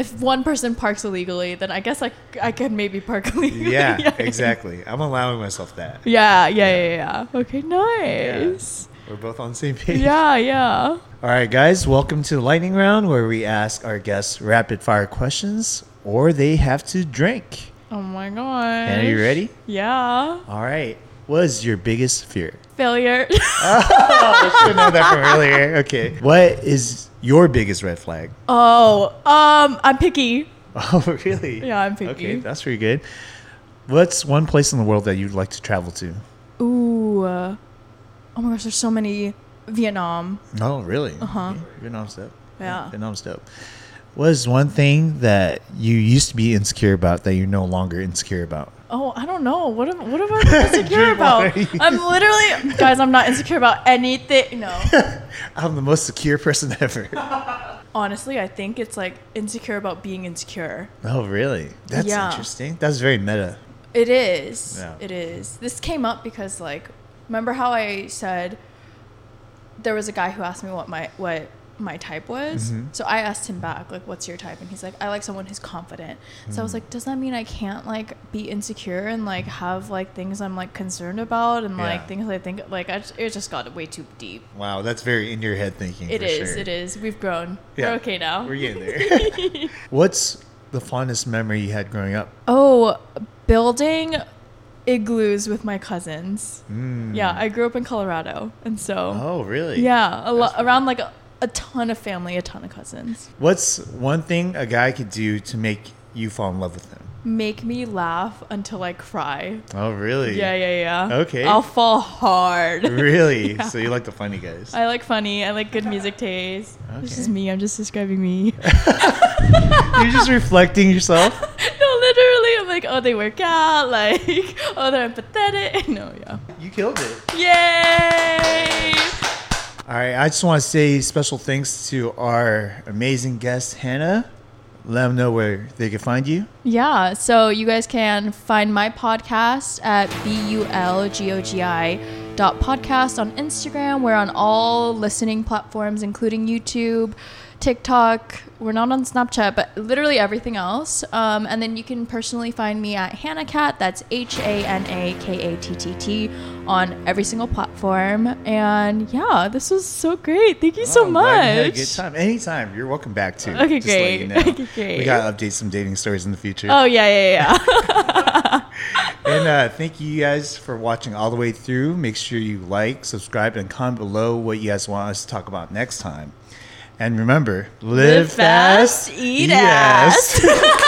if one person parks illegally then i guess like i could maybe park illegally yeah, exactly. I'm allowing myself that. yeah yeah yeah yeah okay nice We're both on the same page. yeah yeah All right, guys, welcome to the lightning round where we ask our guests rapid fire questions or they have to drink. Oh my god. And are you ready? Yeah. All right. What is your biggest fear? Failure. Oh, I should know that from earlier. Okay. What is your biggest red flag? oh, um, I'm picky. Oh, really? Yeah, I'm picky. Okay, that's pretty good. What's one place in the world that you'd like to travel to? Ooh. uh, oh my gosh, there's so many. Vietnam. Oh, really? Uh-huh. Okay, Vietnam's dope. Yeah. Vietnam's dope. What is one thing that you used to be insecure about that you're no longer insecure about? Oh, I don't know. What am, what am I insecure about? I'm literally, guys. I'm not insecure about anything. No, I'm the most secure person ever. honestly, I think it's like insecure about being insecure. oh, really? That's Yeah. interesting. That's very meta. It is. Yeah. It is. This came up because like remember how I said there was a guy who asked me what my what my type was. Mhm. So I asked him back like what's your type and he's like I like someone who's confident. So I was Mm. like does that mean I can't like be insecure and like have like things I'm like concerned about and like Yeah. things I think like I just, it just got way too deep. Wow, that's very in your head thinking. It for is. sure. It is. We've grown. Yeah. We're okay now. We're getting there. What's the fondest memory you had growing up? oh, building igloos with my cousins. Mm. Yeah, I grew up in Colorado, and so Oh, really? yeah, a lo- around like a ton of family, a ton of cousins. What's one thing a guy could do to make you fall in love with him? Make me laugh until I cry. Oh, really? Yeah, yeah, yeah. Okay. I'll fall hard. Really? Yeah. So you like the funny guys? I like funny. I like good music taste. This is me. I'm just describing me. You're just reflecting yourself. no, literally, I'm like, oh, they work out. Like, oh, they're empathetic. No, yeah. You killed it. Yay! All right. I just want to say special thanks to our amazing guest, Hannah. Let them know where they can find you. Yeah, so you guys can find my podcast at B-U-L-G-O-G-I dot podcast on Instagram. We're on all listening platforms, including YouTube, TikTok. We're not on Snapchat, but literally everything else. Um, and then you can personally find me at Hanakattt. That's H A N A K A T T T on every single platform. And yeah, this was so great. Thank you so Oh, I'm glad you had a much. good time. Anytime. You're welcome back too. Okay, Just let you great. know. Okay, great. We got to update some dating stories in the future. Oh yeah, yeah, yeah. And uh, thank you guys for watching all the way through. Make sure you like, subscribe, and comment below what you guys want us to talk about next time. And remember, live, Live fast, eat ass.